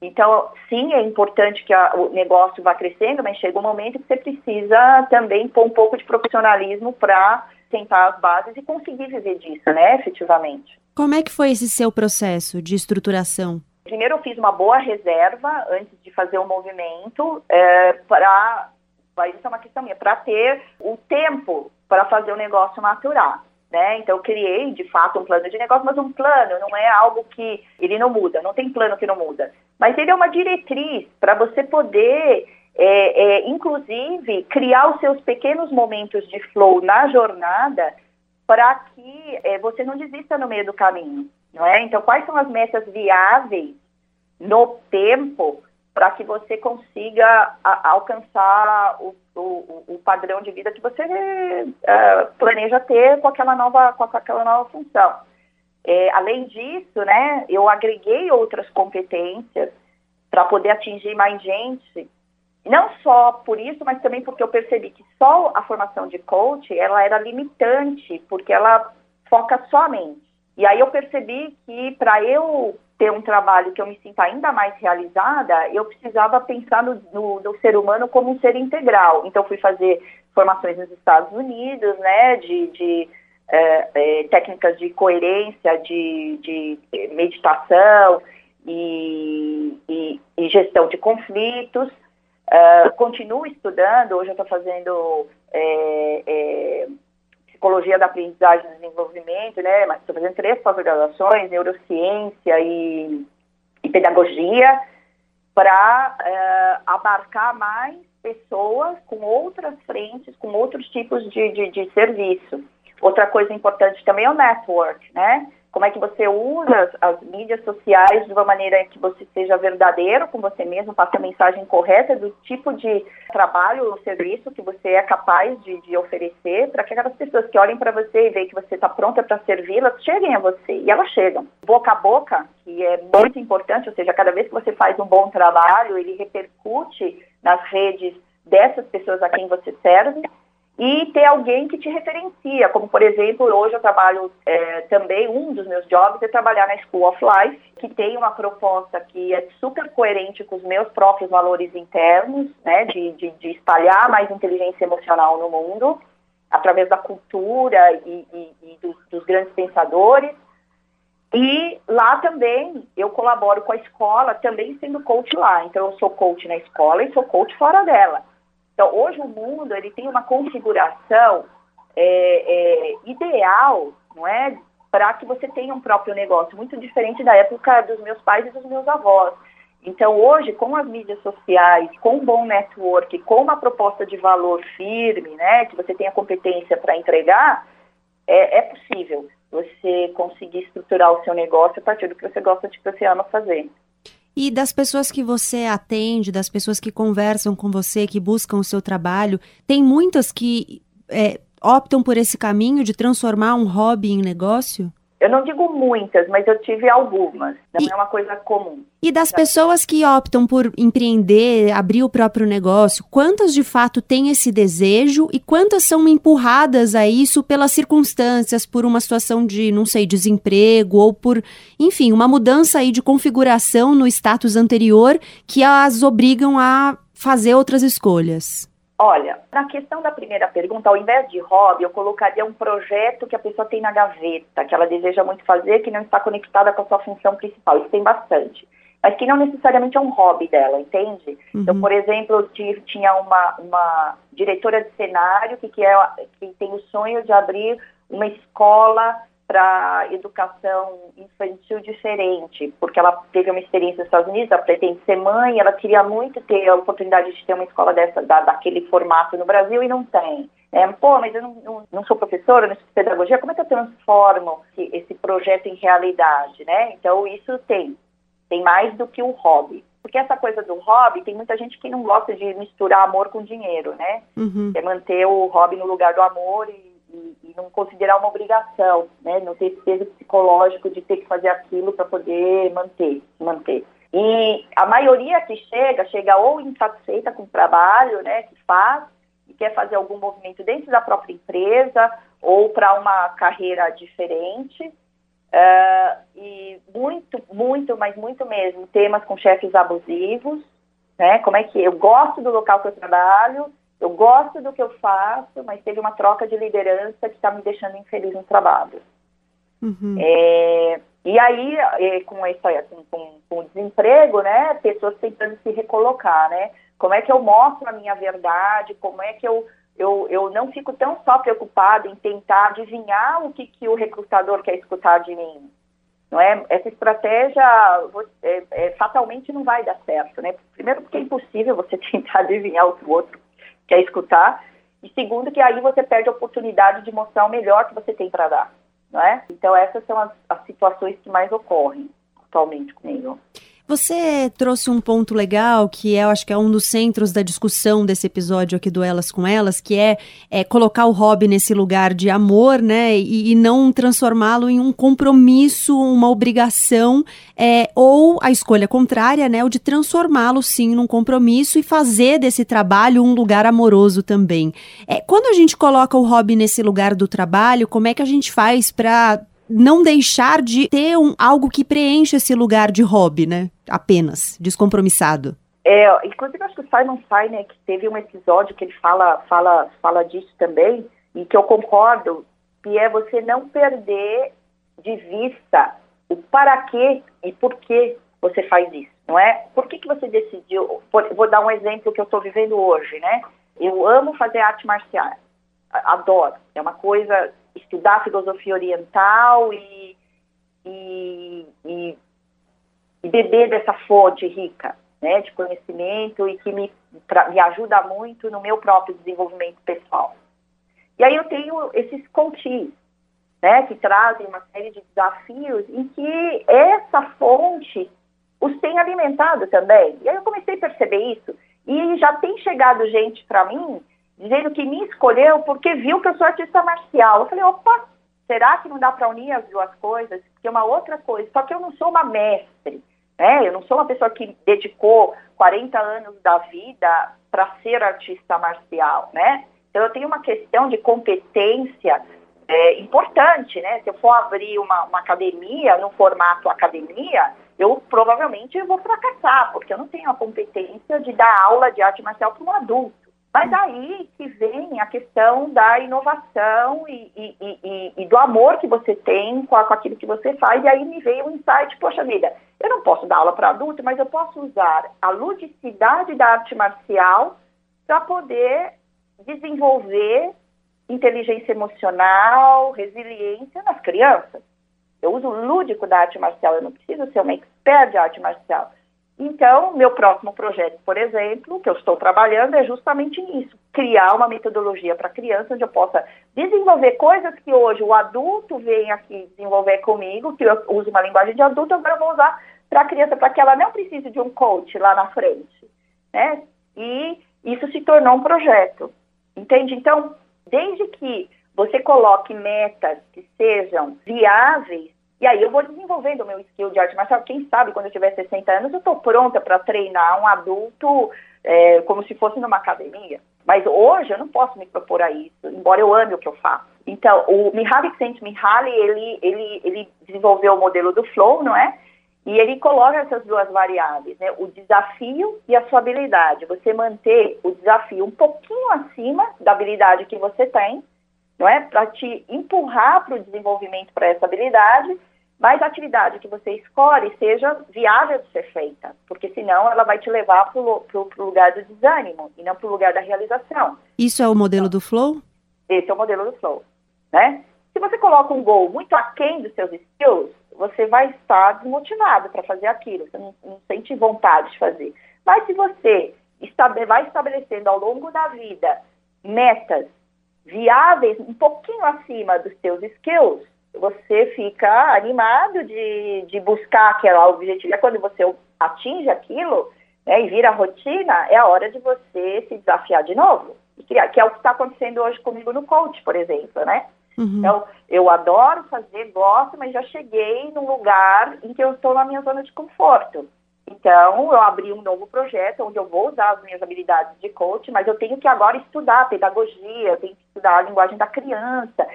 Então, sim, é importante que a, o negócio vá crescendo, mas chega um momento que você precisa também pôr um pouco de profissionalismo para sentar as bases e conseguir viver disso, né, efetivamente. Como é que foi esse seu processo de estruturação? Primeiro, eu fiz uma boa reserva antes de fazer o movimento é, para. Isso é uma questão minha, para ter o tempo para fazer o negócio maturar. Né? Então, eu criei, de fato, um plano de negócio, mas um plano não é algo que ele não muda, não tem plano que não muda. Mas ele é uma diretriz para você poder, é, é, inclusive, criar os seus pequenos momentos de flow na jornada para que é, você não desista no meio do caminho. Não é? Então, quais são as metas viáveis no tempo para que você consiga a, alcançar o, o, o, padrão de vida que você uh, planeja ter com aquela nova, com aquela nova função. É, além disso, né, eu agreguei outras competências para poder atingir mais gente, não só por isso, mas também porque eu percebi que só a formação de coach, ela era limitante, porque ela foca somente. E aí eu percebi que para eu ter um trabalho que eu me sinta ainda mais realizada, eu precisava pensar no, no, no, ser humano como um ser integral. Então, fui fazer formações nos Estados Unidos, né, de, de é, é, técnicas de coerência, de, de meditação e, e, e, gestão de conflitos. Uh, continuo estudando, hoje eu estou fazendo é, é psicologia da aprendizagem e desenvolvimento, né? Mas estou fazendo três pós-graduações, neurociência e, e pedagogia, para uh, eh, abarcar mais pessoas com outras frentes, com outros tipos de, de, de serviço. Outra coisa importante também é o network, né? Como é que você usa as, mídias sociais de uma maneira que você seja verdadeiro com você mesmo, passe a mensagem correta do tipo de trabalho ou serviço que você é capaz de, de oferecer, para que aquelas pessoas que olhem para você e veem que você está pronta para servi-las, cheguem a você. E elas chegam. Boca a boca, que é muito importante, ou seja, cada vez que você faz um bom trabalho, ele repercute nas redes dessas pessoas a quem você serve e ter alguém que te referencia, como por exemplo, hoje eu trabalho é, também, um dos meus jobs é trabalhar na School of Life, que tem uma proposta que é super coerente com os meus próprios valores internos, né, de, de, de espalhar mais inteligência emocional no mundo, através da cultura e, e, e dos, dos grandes pensadores. E lá também eu colaboro com a escola, também sendo coach lá. Então eu sou coach na escola e sou coach fora dela. Então, hoje o mundo ele tem uma configuração é, é, ideal, não é, para que você tenha um próprio negócio, muito diferente da época dos meus pais e dos meus avós. Então, hoje, com as mídias sociais, com um bom network, com uma proposta de valor firme, né, que você tenha competência para entregar, é, é, possível você conseguir estruturar o seu negócio a partir do que você gosta de que você ama fazer. E das pessoas que você atende, das pessoas que conversam com você, que buscam o seu trabalho, tem muitas que é, optam por esse caminho de transformar um hobby em negócio? Eu não digo muitas, mas eu tive algumas. Não e, é uma coisa comum. E das pessoas que optam por empreender, abrir o próprio negócio, quantas de fato têm esse desejo e quantas são empurradas a isso pelas circunstâncias, por uma situação de, não sei, desemprego ou por, enfim, uma mudança aí de configuração no status anterior que as obrigam a fazer outras escolhas? Olha, na questão da primeira pergunta, ao invés de hobby, eu colocaria um projeto que a pessoa tem na gaveta, que ela deseja muito fazer, que não está conectada com a sua função principal. Isso tem bastante. Mas que não necessariamente é um hobby dela, entende? Uhum. Então, por exemplo, eu tinha uma, uma diretora de cenário que, que, é, que tem o sonho de abrir uma escola para educação infantil diferente, porque ela teve uma experiência nos Estados Unidos, ela pretende ser mãe, ela queria muito ter a oportunidade de ter uma escola dessa, da, daquele formato no Brasil e não tem. É, Pô, mas eu não, não, não, sou professora, não estudo pedagogia, como é que eu transformo esse, esse projeto em realidade, né? Então, isso tem, tem mais do que o hobby. Porque essa coisa do hobby, tem muita gente que não gosta de misturar amor com dinheiro, né? Uhum. Quer manter o hobby no lugar do amor e, não considerar uma obrigação, né? Não ter esse peso psicológico de ter que fazer aquilo para poder manter, manter. E a maioria que chega, chega ou insatisfeita com o trabalho, né, que faz, e quer fazer algum movimento dentro da própria empresa ou para uma carreira diferente. Uh, e muito, muito, mas muito mesmo, temas com chefes abusivos, né? Como é que eu gosto do local que eu trabalho, eu gosto do que eu faço, mas teve uma troca de liderança que está me deixando infeliz no trabalho. Uhum. É, e aí, é, com, essa, com, com, com, o desemprego, né, pessoas tentando se recolocar, né? Como é que eu mostro a minha verdade? Como é que eu, eu, eu não fico tão só preocupada em tentar adivinhar o que, que o recrutador quer escutar de mim? Não é? Essa estratégia é, é, fatalmente não vai dar certo, né? Primeiro porque é impossível você (laughs) tentar adivinhar o que o outro quer escutar, e segundo, que aí você perde a oportunidade de mostrar o melhor que você tem para dar, não é? Então, essas são as, as situações que mais ocorrem atualmente comigo. Você trouxe um ponto legal que é, eu acho que é um dos centros da discussão desse episódio aqui do Elas com Elas, que é, é colocar o hobby nesse lugar de amor, né? E, e não transformá-lo em um compromisso, uma obrigação, é, ou a escolha contrária, né? O de transformá-lo sim num compromisso e fazer desse trabalho um lugar amoroso também. É, quando a gente coloca o hobby nesse lugar do trabalho, como é que a gente faz para não deixar de ter um, algo que preenche esse lugar de hobby, né? Apenas, descompromissado. É, inclusive acho que o Simon Sinek teve um episódio que ele fala, fala, fala disso também, e que eu concordo, que é você não perder de vista o para quê e por que você faz isso, não é? Por que, que você decidiu? Vou dar um exemplo que eu estou vivendo hoje, né? Eu amo fazer arte marcial, adoro. É uma coisa estudar filosofia oriental e, e, e, e beber dessa fonte rica né, de conhecimento e que me, me ajuda muito no meu próprio desenvolvimento pessoal. E aí eu tenho esses coaches, né, que trazem uma série de desafios em que essa fonte os tem alimentado também. E aí eu comecei a perceber isso e já tem chegado gente para mim dizendo que me escolheu porque viu que eu sou artista marcial. Eu falei, opa, será que não dá para unir as duas coisas? Porque é uma outra coisa. Só que eu não sou uma mestre, né? Eu não sou uma pessoa que dedicou 40 anos da vida para ser artista marcial, né? Então, eu tenho uma questão de competência é, importante, né? Se eu for abrir uma, uma academia, no formato academia, eu provavelmente vou fracassar, porque eu não tenho a competência de dar aula de arte marcial para um adulto. Mas aí que vem a questão da inovação e, e, e, e do amor que você tem com, a, com, aquilo que você faz. E aí me veio o um insight, poxa vida, eu não posso dar aula para adulto, mas eu posso usar a ludicidade da arte marcial para poder desenvolver inteligência emocional, resiliência nas crianças. Eu uso o lúdico da arte marcial, eu não preciso ser uma expert de arte marcial. Então, meu próximo projeto, por exemplo, que eu estou trabalhando, é justamente nisso: criar uma metodologia para criança onde eu possa desenvolver coisas que hoje o adulto vem aqui desenvolver comigo, que eu uso uma linguagem de adulto, agora eu vou usar para a criança, para que ela não precise de um coach lá na frente. Né? E isso se tornou um projeto. Entende? Então, desde que você coloque metas que sejam viáveis, e aí eu vou desenvolvendo o meu skill de arte marcial. Quem sabe quando eu tiver 60 anos eu estou pronta para treinar um adulto é, como se fosse numa academia. Mas hoje eu não posso me propor a isso, embora eu ame o que eu faço. Então, o Mihaly Csikszentmihalyi, ele, ele, ele desenvolveu o modelo do flow, não é? E ele coloca essas duas variáveis, né? O desafio e a sua habilidade. Você manter o desafio um pouquinho acima da habilidade que você tem, não é? Para te empurrar para o desenvolvimento para essa habilidade, mas a atividade que você escolhe seja viável de ser feita, porque senão ela vai te levar para o lugar do desânimo e não para o lugar da realização. Isso é o modelo do flow? Esse é o modelo do flow, né? Se você coloca um gol muito aquém dos seus skills, você vai estar desmotivado para fazer aquilo, você não, não, sente vontade de fazer. Mas se você vai estabelecendo ao longo da vida metas viáveis um pouquinho acima dos seus skills, você fica animado de, de buscar aquele objetivo. É quando você atinge aquilo né, e vira rotina, é a hora de você se desafiar de novo. Que é o que está acontecendo hoje comigo no coach, por exemplo, né? Uhum. Então, eu adoro fazer, gosto, mas já cheguei num lugar em que eu estou na minha zona de conforto. Então, eu abri um novo projeto onde eu vou usar as minhas habilidades de coach, mas eu tenho que agora estudar pedagogia, eu tenho que estudar a linguagem da criança.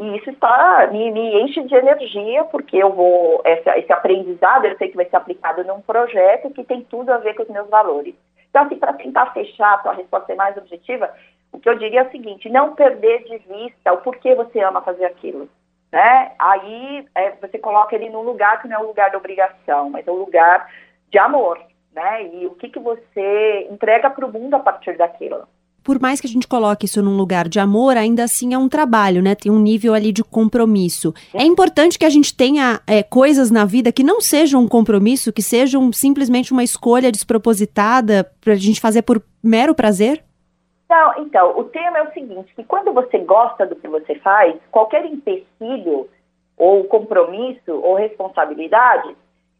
E isso está me, me enche de energia, porque eu vou, essa, esse aprendizado, eu sei que vai ser aplicado num projeto que tem tudo a ver com os meus valores. Então, assim, para tentar fechar, para a resposta ser mais objetiva, o que eu diria é o seguinte: não perder de vista o porquê você ama fazer aquilo. Né? Aí é, você coloca ele num lugar que não é o lugar de obrigação, mas é o lugar de amor. Né? E o que, que você entrega para o mundo a partir daquilo. Por mais que a gente coloque isso num lugar de amor, ainda assim é um trabalho, né? Tem um nível ali de compromisso. É importante que a gente tenha é, coisas na vida que não sejam um compromisso, que sejam simplesmente uma escolha despropositada para a gente fazer por mero prazer? Não, então, o tema é o seguinte, que quando você gosta do que você faz, qualquer empecilho ou compromisso ou responsabilidade,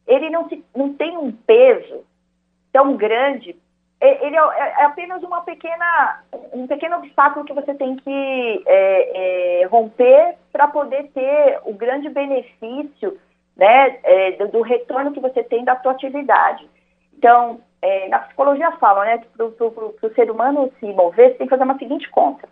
ele não, se, não tem um peso tão grande, ele é, é, é apenas uma pequena, um pequeno obstáculo que você tem que é, é, romper para poder ter o grande benefício né, é, do, do retorno que você tem da sua atividade. Então, é, na psicologia falam, né, que para o ser humano se mover, você tem que fazer uma seguinte conta.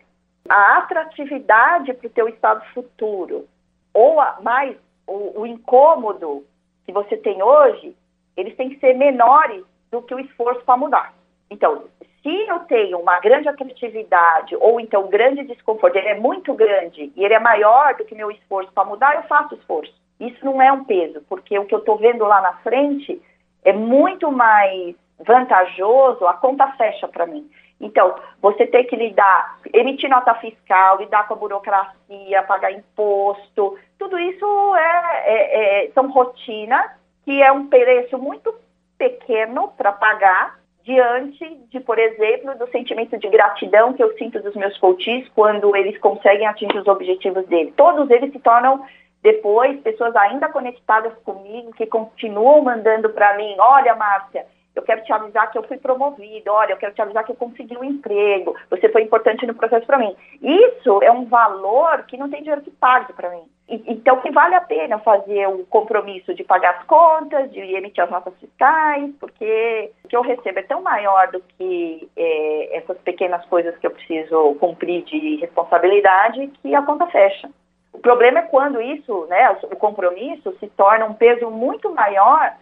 A atratividade para o teu estado futuro, ou a, mais o, o incômodo que você tem hoje, eles têm que ser menores do que o esforço para mudar. Então, se eu tenho uma grande atratividade ou então grande desconforto, ele é muito grande e ele é maior do que meu esforço para mudar, eu faço esforço. Isso não é um peso, porque o que eu estou vendo lá na frente é muito mais vantajoso, a conta fecha para mim. Então, você tem que lidar, emitir nota fiscal, lidar com a burocracia, pagar imposto, tudo isso é, é, é são rotinas que é um preço muito pequeno para pagar diante de, por exemplo, do sentimento de gratidão que eu sinto dos meus coaches quando eles conseguem atingir os objetivos deles. Todos eles se tornam depois pessoas ainda conectadas comigo que continuam mandando para mim, olha, Márcia, eu quero te avisar que eu fui promovido, olha, eu quero te avisar que eu consegui um emprego, você foi importante no processo para mim. Isso é um valor que não tem dinheiro que pague para mim. Então, que vale a pena fazer o compromisso de pagar as contas, de emitir as notas fiscais, porque o que eu recebo é tão maior do que é, essas pequenas coisas que eu preciso cumprir de responsabilidade que a conta fecha. O problema é quando isso, né, o compromisso se torna um peso muito maior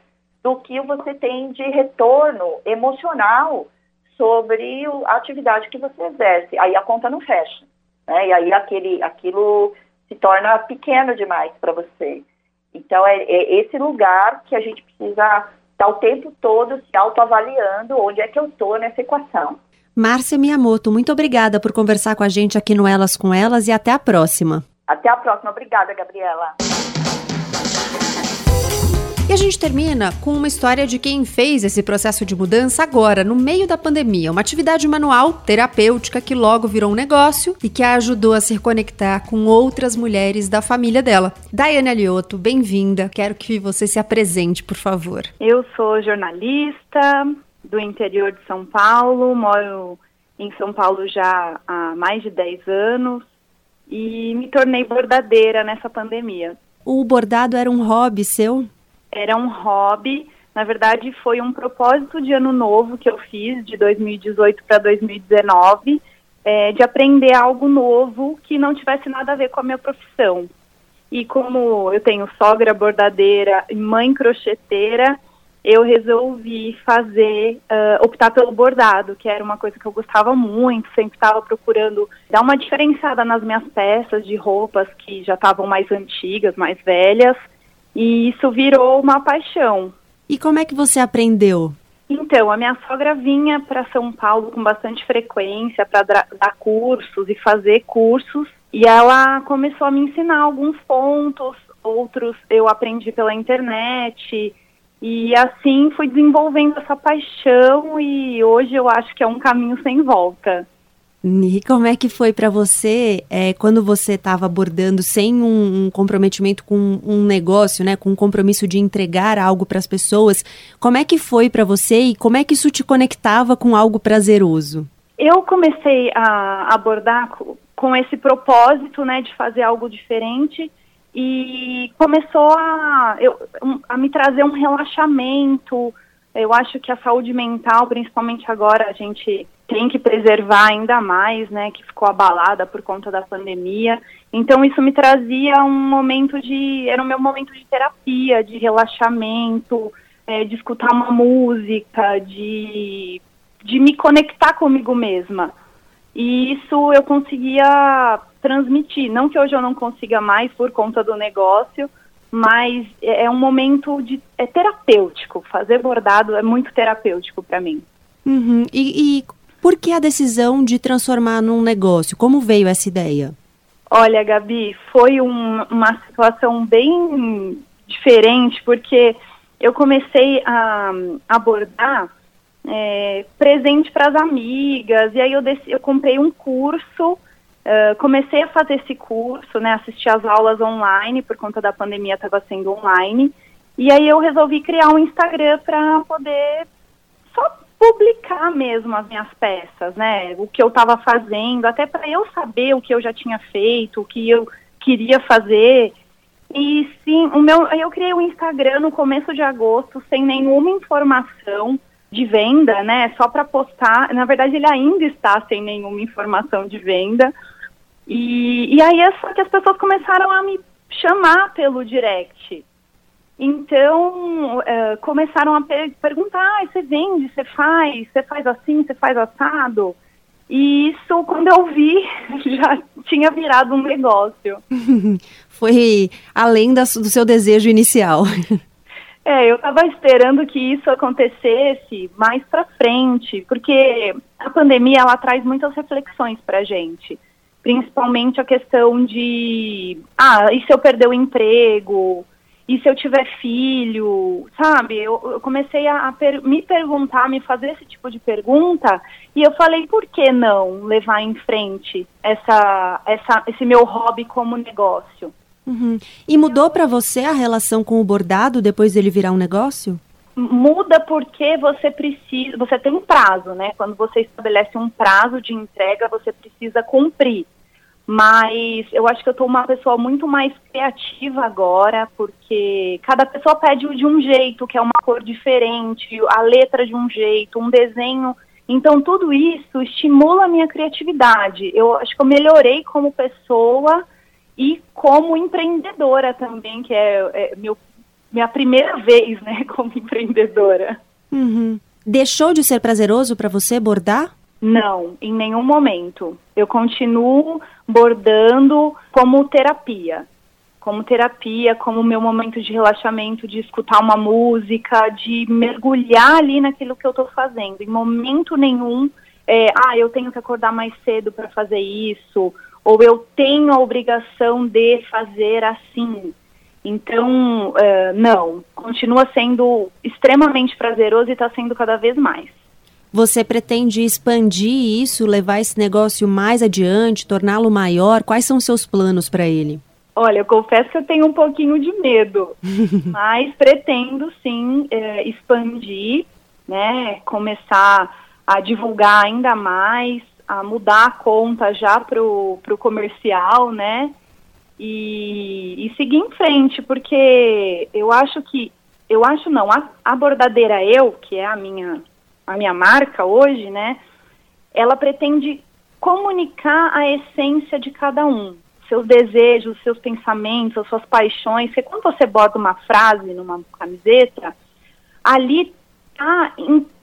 do que você tem de retorno emocional sobre a atividade que você exerce. Aí a conta não fecha. Né? E aí aquele, aquilo se torna pequeno demais para você. Então, é, é, esse lugar que a gente precisa estar o tempo todo se autoavaliando onde é que eu estou nessa equação. Márcia Miyamoto, muito obrigada por conversar com a gente aqui no Elas com Elas e até a próxima. Até a próxima. Obrigada, Gabriela. E a gente termina com uma história de quem fez esse processo de mudança agora, no meio da pandemia. Uma atividade manual, terapêutica, que logo virou um negócio e que a ajudou a se conectar com outras mulheres da família dela. Daiane Alioto, bem-vinda. Quero que você se apresente, por favor. Eu sou jornalista do interior de São Paulo, moro em São Paulo já há mais de 10 anos e me tornei bordadeira nessa pandemia. O bordado era um hobby seu? Era um hobby. Na verdade, foi um propósito de ano novo que eu fiz, de 2018 para 2019, é, de aprender algo novo que não tivesse nada a ver com a minha profissão. E como eu tenho sogra bordadeira e mãe crocheteira, eu resolvi fazer, uh, optar pelo bordado, que era uma coisa que eu gostava muito, sempre estava procurando dar uma diferenciada nas minhas peças de roupas que já estavam mais antigas, mais velhas, e isso virou uma paixão. E como é que você aprendeu? Então, a minha sogra vinha para São Paulo com bastante frequência para dar cursos e fazer cursos, e ela começou a me ensinar alguns pontos, outros eu aprendi pela internet, e assim fui desenvolvendo essa paixão e hoje eu acho que é um caminho sem volta. E como é que foi para você é, quando você estava abordando sem um, um, comprometimento com um negócio, né, com um compromisso de entregar algo para as pessoas? Como é que foi para você e como é que isso te conectava com algo prazeroso? Eu comecei a abordar com esse propósito, né, de fazer algo diferente e começou a, eu, a me trazer um relaxamento. Eu acho que a saúde mental, principalmente agora, a gente tem que preservar ainda mais, né, que ficou abalada por conta da pandemia. Então isso me trazia um momento de, era o meu momento de terapia, de relaxamento, é, de escutar uma música, de, de me conectar comigo mesma. E isso eu conseguia transmitir. Não que hoje eu não consiga mais por conta do negócio, mas é, é um momento de é terapêutico. Fazer bordado é muito terapêutico para mim. Uhum. E, e por que a decisão de transformar num negócio? Como veio essa ideia? Olha, Gabi, foi um, uma situação bem diferente, porque eu comecei a abordar é, presente para as amigas, e aí eu, eu comprei um curso, uh, comecei a fazer esse curso, né, assistir às aulas online, por conta da pandemia estava sendo online, e aí eu resolvi criar um Instagram para poder só publicar mesmo as minhas peças, né? O que eu estava fazendo, até para eu saber o que eu já tinha feito, o que eu queria fazer. E sim, o meu, eu criei o um Instagram no começo de agosto sem nenhuma informação de venda, né? Só para postar. Na verdade, ele ainda está sem nenhuma informação de venda. E, e aí é só que as pessoas começaram a me chamar pelo direct. Então, uh, começaram a per perguntar, ah, você vende, você faz, você faz assim, você faz assado? E isso, quando eu vi, (laughs) já tinha virado um negócio. (laughs) Foi além da, do seu desejo inicial. (laughs) É, eu estava esperando que isso acontecesse mais para frente, porque a pandemia ela traz muitas reflexões para gente, principalmente a questão de, ah, e se eu perder o emprego? E se eu tiver filho, sabe? Eu, eu comecei a, a per, me perguntar, me fazer esse tipo de pergunta, e eu falei, por que não levar em frente essa, essa, esse meu hobby como negócio? Uhum. E mudou para você a relação com o bordado depois dele virar um negócio? Muda porque você precisa, você tem um prazo, né? Quando você estabelece um prazo de entrega, você precisa cumprir. Mas eu acho que eu estou uma pessoa muito mais criativa agora, porque cada pessoa pede de um jeito, que é uma cor diferente, a letra de um jeito, um desenho. Então, tudo isso estimula a minha criatividade. Eu acho que eu melhorei como pessoa e como empreendedora também, que é, é meu, minha primeira vez né, (laughs) como empreendedora. Uhum. Deixou de ser prazeroso para você bordar? Não, em nenhum momento. Eu continuo bordando como terapia. Como terapia, como meu momento de relaxamento, de escutar uma música, de mergulhar ali naquilo que eu estou fazendo. Em momento nenhum, é, ah, eu tenho que acordar mais cedo para fazer isso, ou eu tenho a obrigação de fazer assim. Então, uh, não, continua sendo extremamente prazeroso e está sendo cada vez mais. Você pretende expandir isso, levar esse negócio mais adiante, torná-lo maior? Quais são os seus planos para ele? Olha, eu confesso que eu tenho um pouquinho de medo, (laughs) mas pretendo sim é, expandir, né? Começar a divulgar ainda mais, a mudar a conta já pro, pro comercial, né? E, e seguir em frente, porque eu acho que, eu acho não, a, a bordadeira eu, que é a minha a minha marca hoje, né, ela pretende comunicar a essência de cada um, seus desejos, seus pensamentos, suas paixões. Porque quando você bota uma frase numa camiseta, ali tá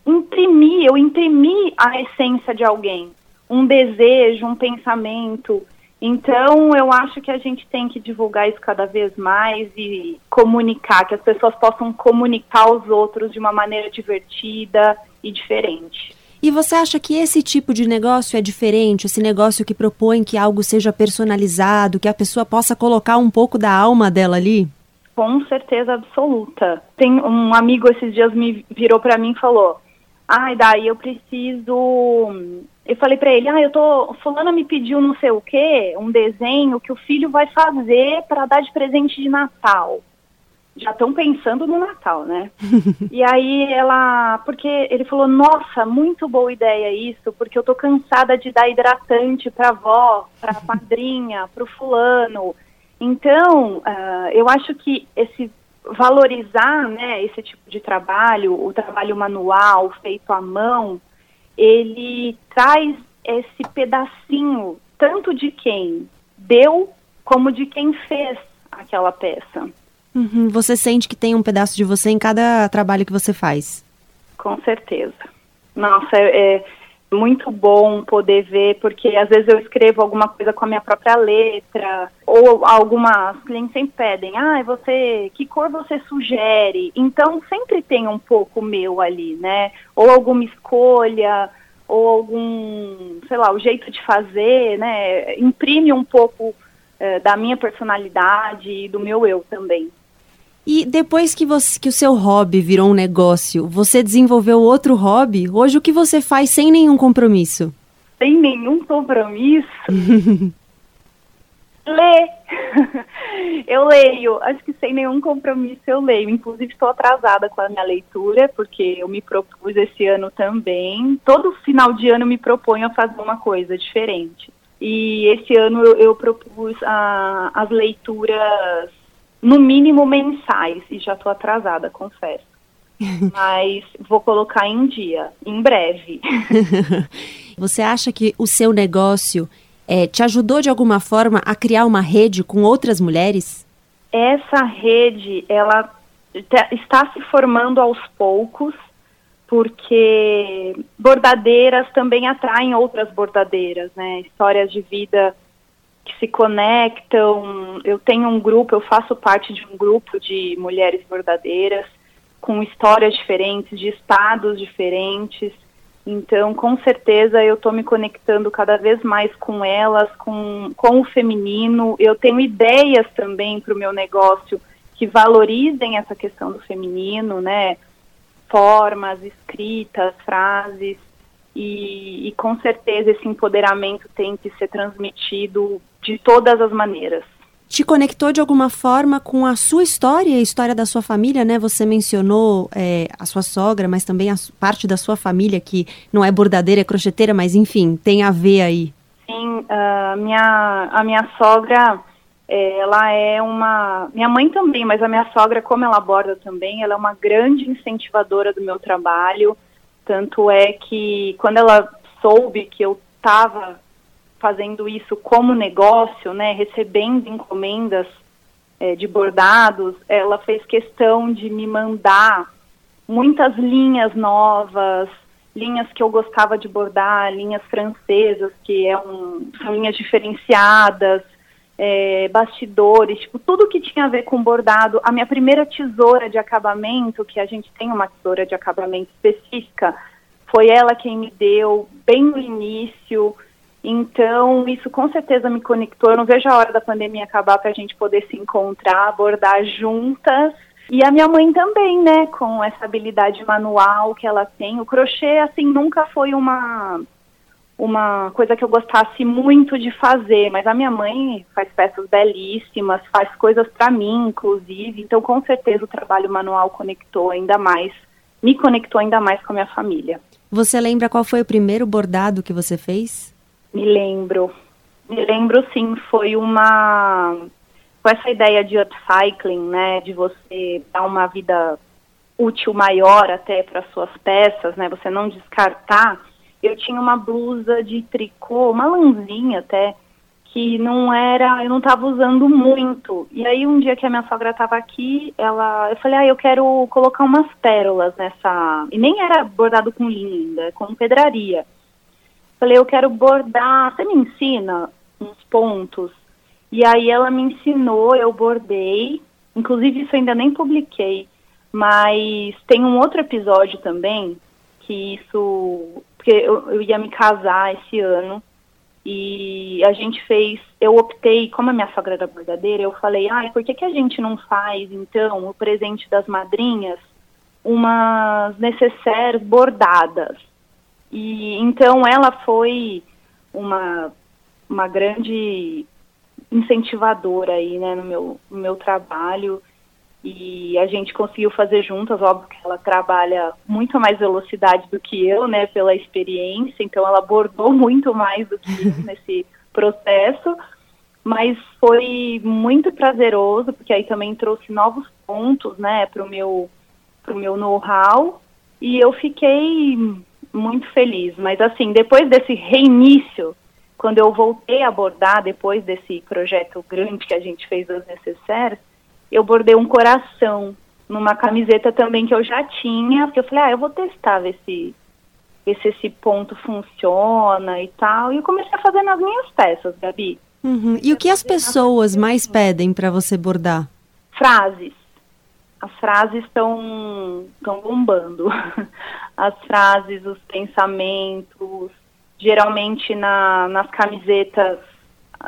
imprimir, eu imprimi a essência de alguém, um desejo, um pensamento. Então, eu acho que a gente tem que divulgar isso cada vez mais e comunicar, que as pessoas possam comunicar aos outros de uma maneira divertida e diferente. E você acha que esse tipo de negócio é diferente? Esse negócio que propõe que algo seja personalizado, que a pessoa possa colocar um pouco da alma dela ali? Com certeza absoluta. Tem um amigo esses dias me virou para mim e falou: "Ai, daí eu preciso eu falei para ele, ah, eu tô, fulana me pediu não sei o quê, um desenho que o filho vai fazer para dar de presente de Natal já estão pensando no Natal, né? e aí ela, porque ele falou, nossa, muito boa ideia isso, porque eu tô cansada de dar hidratante para avó, para (laughs) madrinha, para o fulano. Então, uh, eu acho que esse valorizar, né, esse tipo de trabalho, o trabalho manual feito à mão, ele traz esse pedacinho tanto de quem deu como de quem fez aquela peça. Uhum, você sente que tem um pedaço de você em cada trabalho que você faz? Com certeza. Nossa, é, é muito bom poder ver, porque às vezes eu escrevo alguma coisa com a minha própria letra, ou algumas clientes sempre pedem, ah, você, que cor você sugere? Então sempre tem um pouco meu ali, né? Ou alguma escolha, ou algum, sei lá, o jeito de fazer, né? Imprime um pouco é, da minha personalidade e do meu eu também. E depois que, você, que o seu hobby virou um negócio, você desenvolveu outro hobby? Hoje o que você faz sem nenhum compromisso? Sem nenhum compromisso? (laughs) Ler. (laughs) eu leio. Acho que sem nenhum compromisso eu leio. Inclusive estou atrasada com a minha leitura, porque eu me propus esse ano também. Todo final de ano eu me proponho a fazer uma coisa diferente. E esse ano eu, eu propus a, as leituras no mínimo mensais, e já estou atrasada, confesso. (laughs) Mas vou colocar em dia, em breve. (laughs) Você acha que o seu negócio é, te ajudou de alguma forma a criar uma rede com outras mulheres? Essa rede, ela está se formando aos poucos, porque bordadeiras também atraem outras bordadeiras, né? Histórias de vida que se conectam. Eu tenho um grupo, eu faço parte de um grupo de mulheres bordadeiras com histórias diferentes, de estados diferentes. Então, com certeza, eu estou me conectando cada vez mais com elas, com, com o feminino. Eu tenho ideias também para o meu negócio que valorizem essa questão do feminino, né? Formas, escritas, frases. E, e, com certeza esse empoderamento tem que ser transmitido de todas as maneiras. Te conectou de alguma forma com a sua história, a história da sua família, né? Você mencionou é, a sua sogra, mas também a parte da sua família que não é bordadeira, é crocheteira, mas enfim, tem a ver aí. assim, a minha, a minha sogra, é, ela é uma. Minha mãe também, mas a minha sogra, como ela aborda também, ela é uma grande incentivadora do meu trabalho. Tanto é que quando ela soube que eu estava fazendo isso como negócio, né, recebendo encomendas é, de bordados, ela fez questão de me mandar muitas linhas novas, linhas que eu gostava de bordar, linhas francesas, que é um, são linhas diferenciadas, é, bastidores, tipo, tudo que tinha a ver com bordado. A minha primeira tesoura de acabamento, que a gente tem uma tesoura de acabamento específica, foi ela quem me deu bem no início. Então, isso com certeza me conectou. Eu não vejo a hora da pandemia acabar para a gente poder se encontrar, abordar juntas. E a minha mãe também, né, com essa habilidade manual que ela tem. O crochê, assim, nunca foi uma uma coisa que eu gostasse muito de fazer, mas a minha mãe faz peças belíssimas, faz coisas para mim, inclusive. Então, com certeza, o trabalho manual conectou ainda mais, me conectou ainda mais com a minha família. Você lembra qual foi o primeiro bordado que você fez? Me lembro. Me lembro sim, foi uma com essa ideia de upcycling, né, de você dar uma vida útil maior até para suas peças, né, você não descartar. Eu tinha uma blusa de tricô, uma lãzinha até, que não era, eu não estava usando muito. E aí um dia que a minha sogra estava aqui, ela, eu falei, ah, eu quero colocar umas pérolas nessa, e nem era bordado com linha ainda, é com pedraria. Falei, eu quero bordar, você me ensina uns pontos? E aí ela me ensinou, eu bordei, inclusive isso ainda nem publiquei, mas tem um outro episódio também, que isso, porque eu, eu ia me casar esse ano, e a gente fez, eu optei, como a minha sogra era bordadeira, eu falei, ai, por que, que a gente não faz, então, o presente das madrinhas, umas necessaires bordadas? E então ela foi uma, uma grande incentivadora aí, né, no meu, no meu trabalho. E a gente conseguiu fazer juntas, óbvio que ela trabalha muito mais velocidade do que eu, né, pela experiência, então ela abordou (laughs) muito mais do que eu (laughs) nesse processo, mas foi muito prazeroso, porque aí também trouxe novos pontos, né, para o meu, pro meu know-how, e eu fiquei muito feliz. Mas assim, depois desse reinício quando eu voltei a bordar, depois desse projeto grande que a gente fez das necessárias, eu bordei um coração numa camiseta também que eu já tinha, porque eu falei, ah, eu vou testar, ver se, ver se esse ponto funciona e tal. E eu comecei a fazer nas minhas peças, Gabi. Uhum. E o que as pessoas mais pedem para você bordar? Frases. As frases estão bombando. (laughs) As frases, os pensamentos, geralmente na, nas camisetas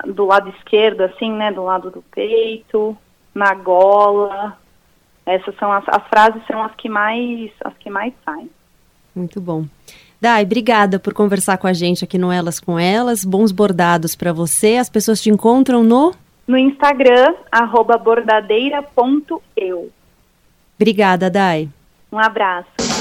do lado esquerdo, assim, né, do lado do peito, na gola. Essas são as, as frases são as que mais as que mais saem. Muito bom. Dai, obrigada por conversar com a gente aqui no Elas com Elas. Bons bordados para você. As pessoas te encontram no no Instagram bordadeira.eu. Obrigada, Dai. Um abraço.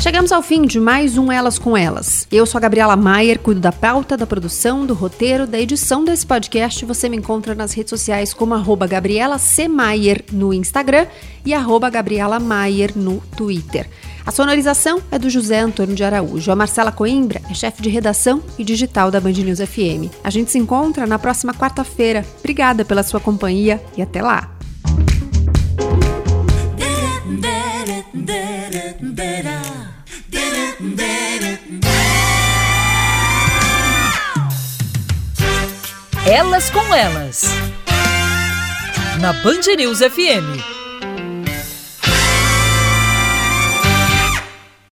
Chegamos ao fim de mais um Elas com Elas. Eu sou a Gabriela Maier, cuido da pauta, da produção, do roteiro, da edição desse podcast. Você me encontra nas redes sociais como arroba Gabriela C. Maier no Instagram e arroba Gabriela Maier no Twitter. A sonorização é do José Antônio de Araújo. A Marcela Coimbra é chefe de redação e digital da Band News FM. A gente se encontra na próxima quarta-feira. Obrigada pela sua companhia e até lá. Elas com Elas. Na Band News FM.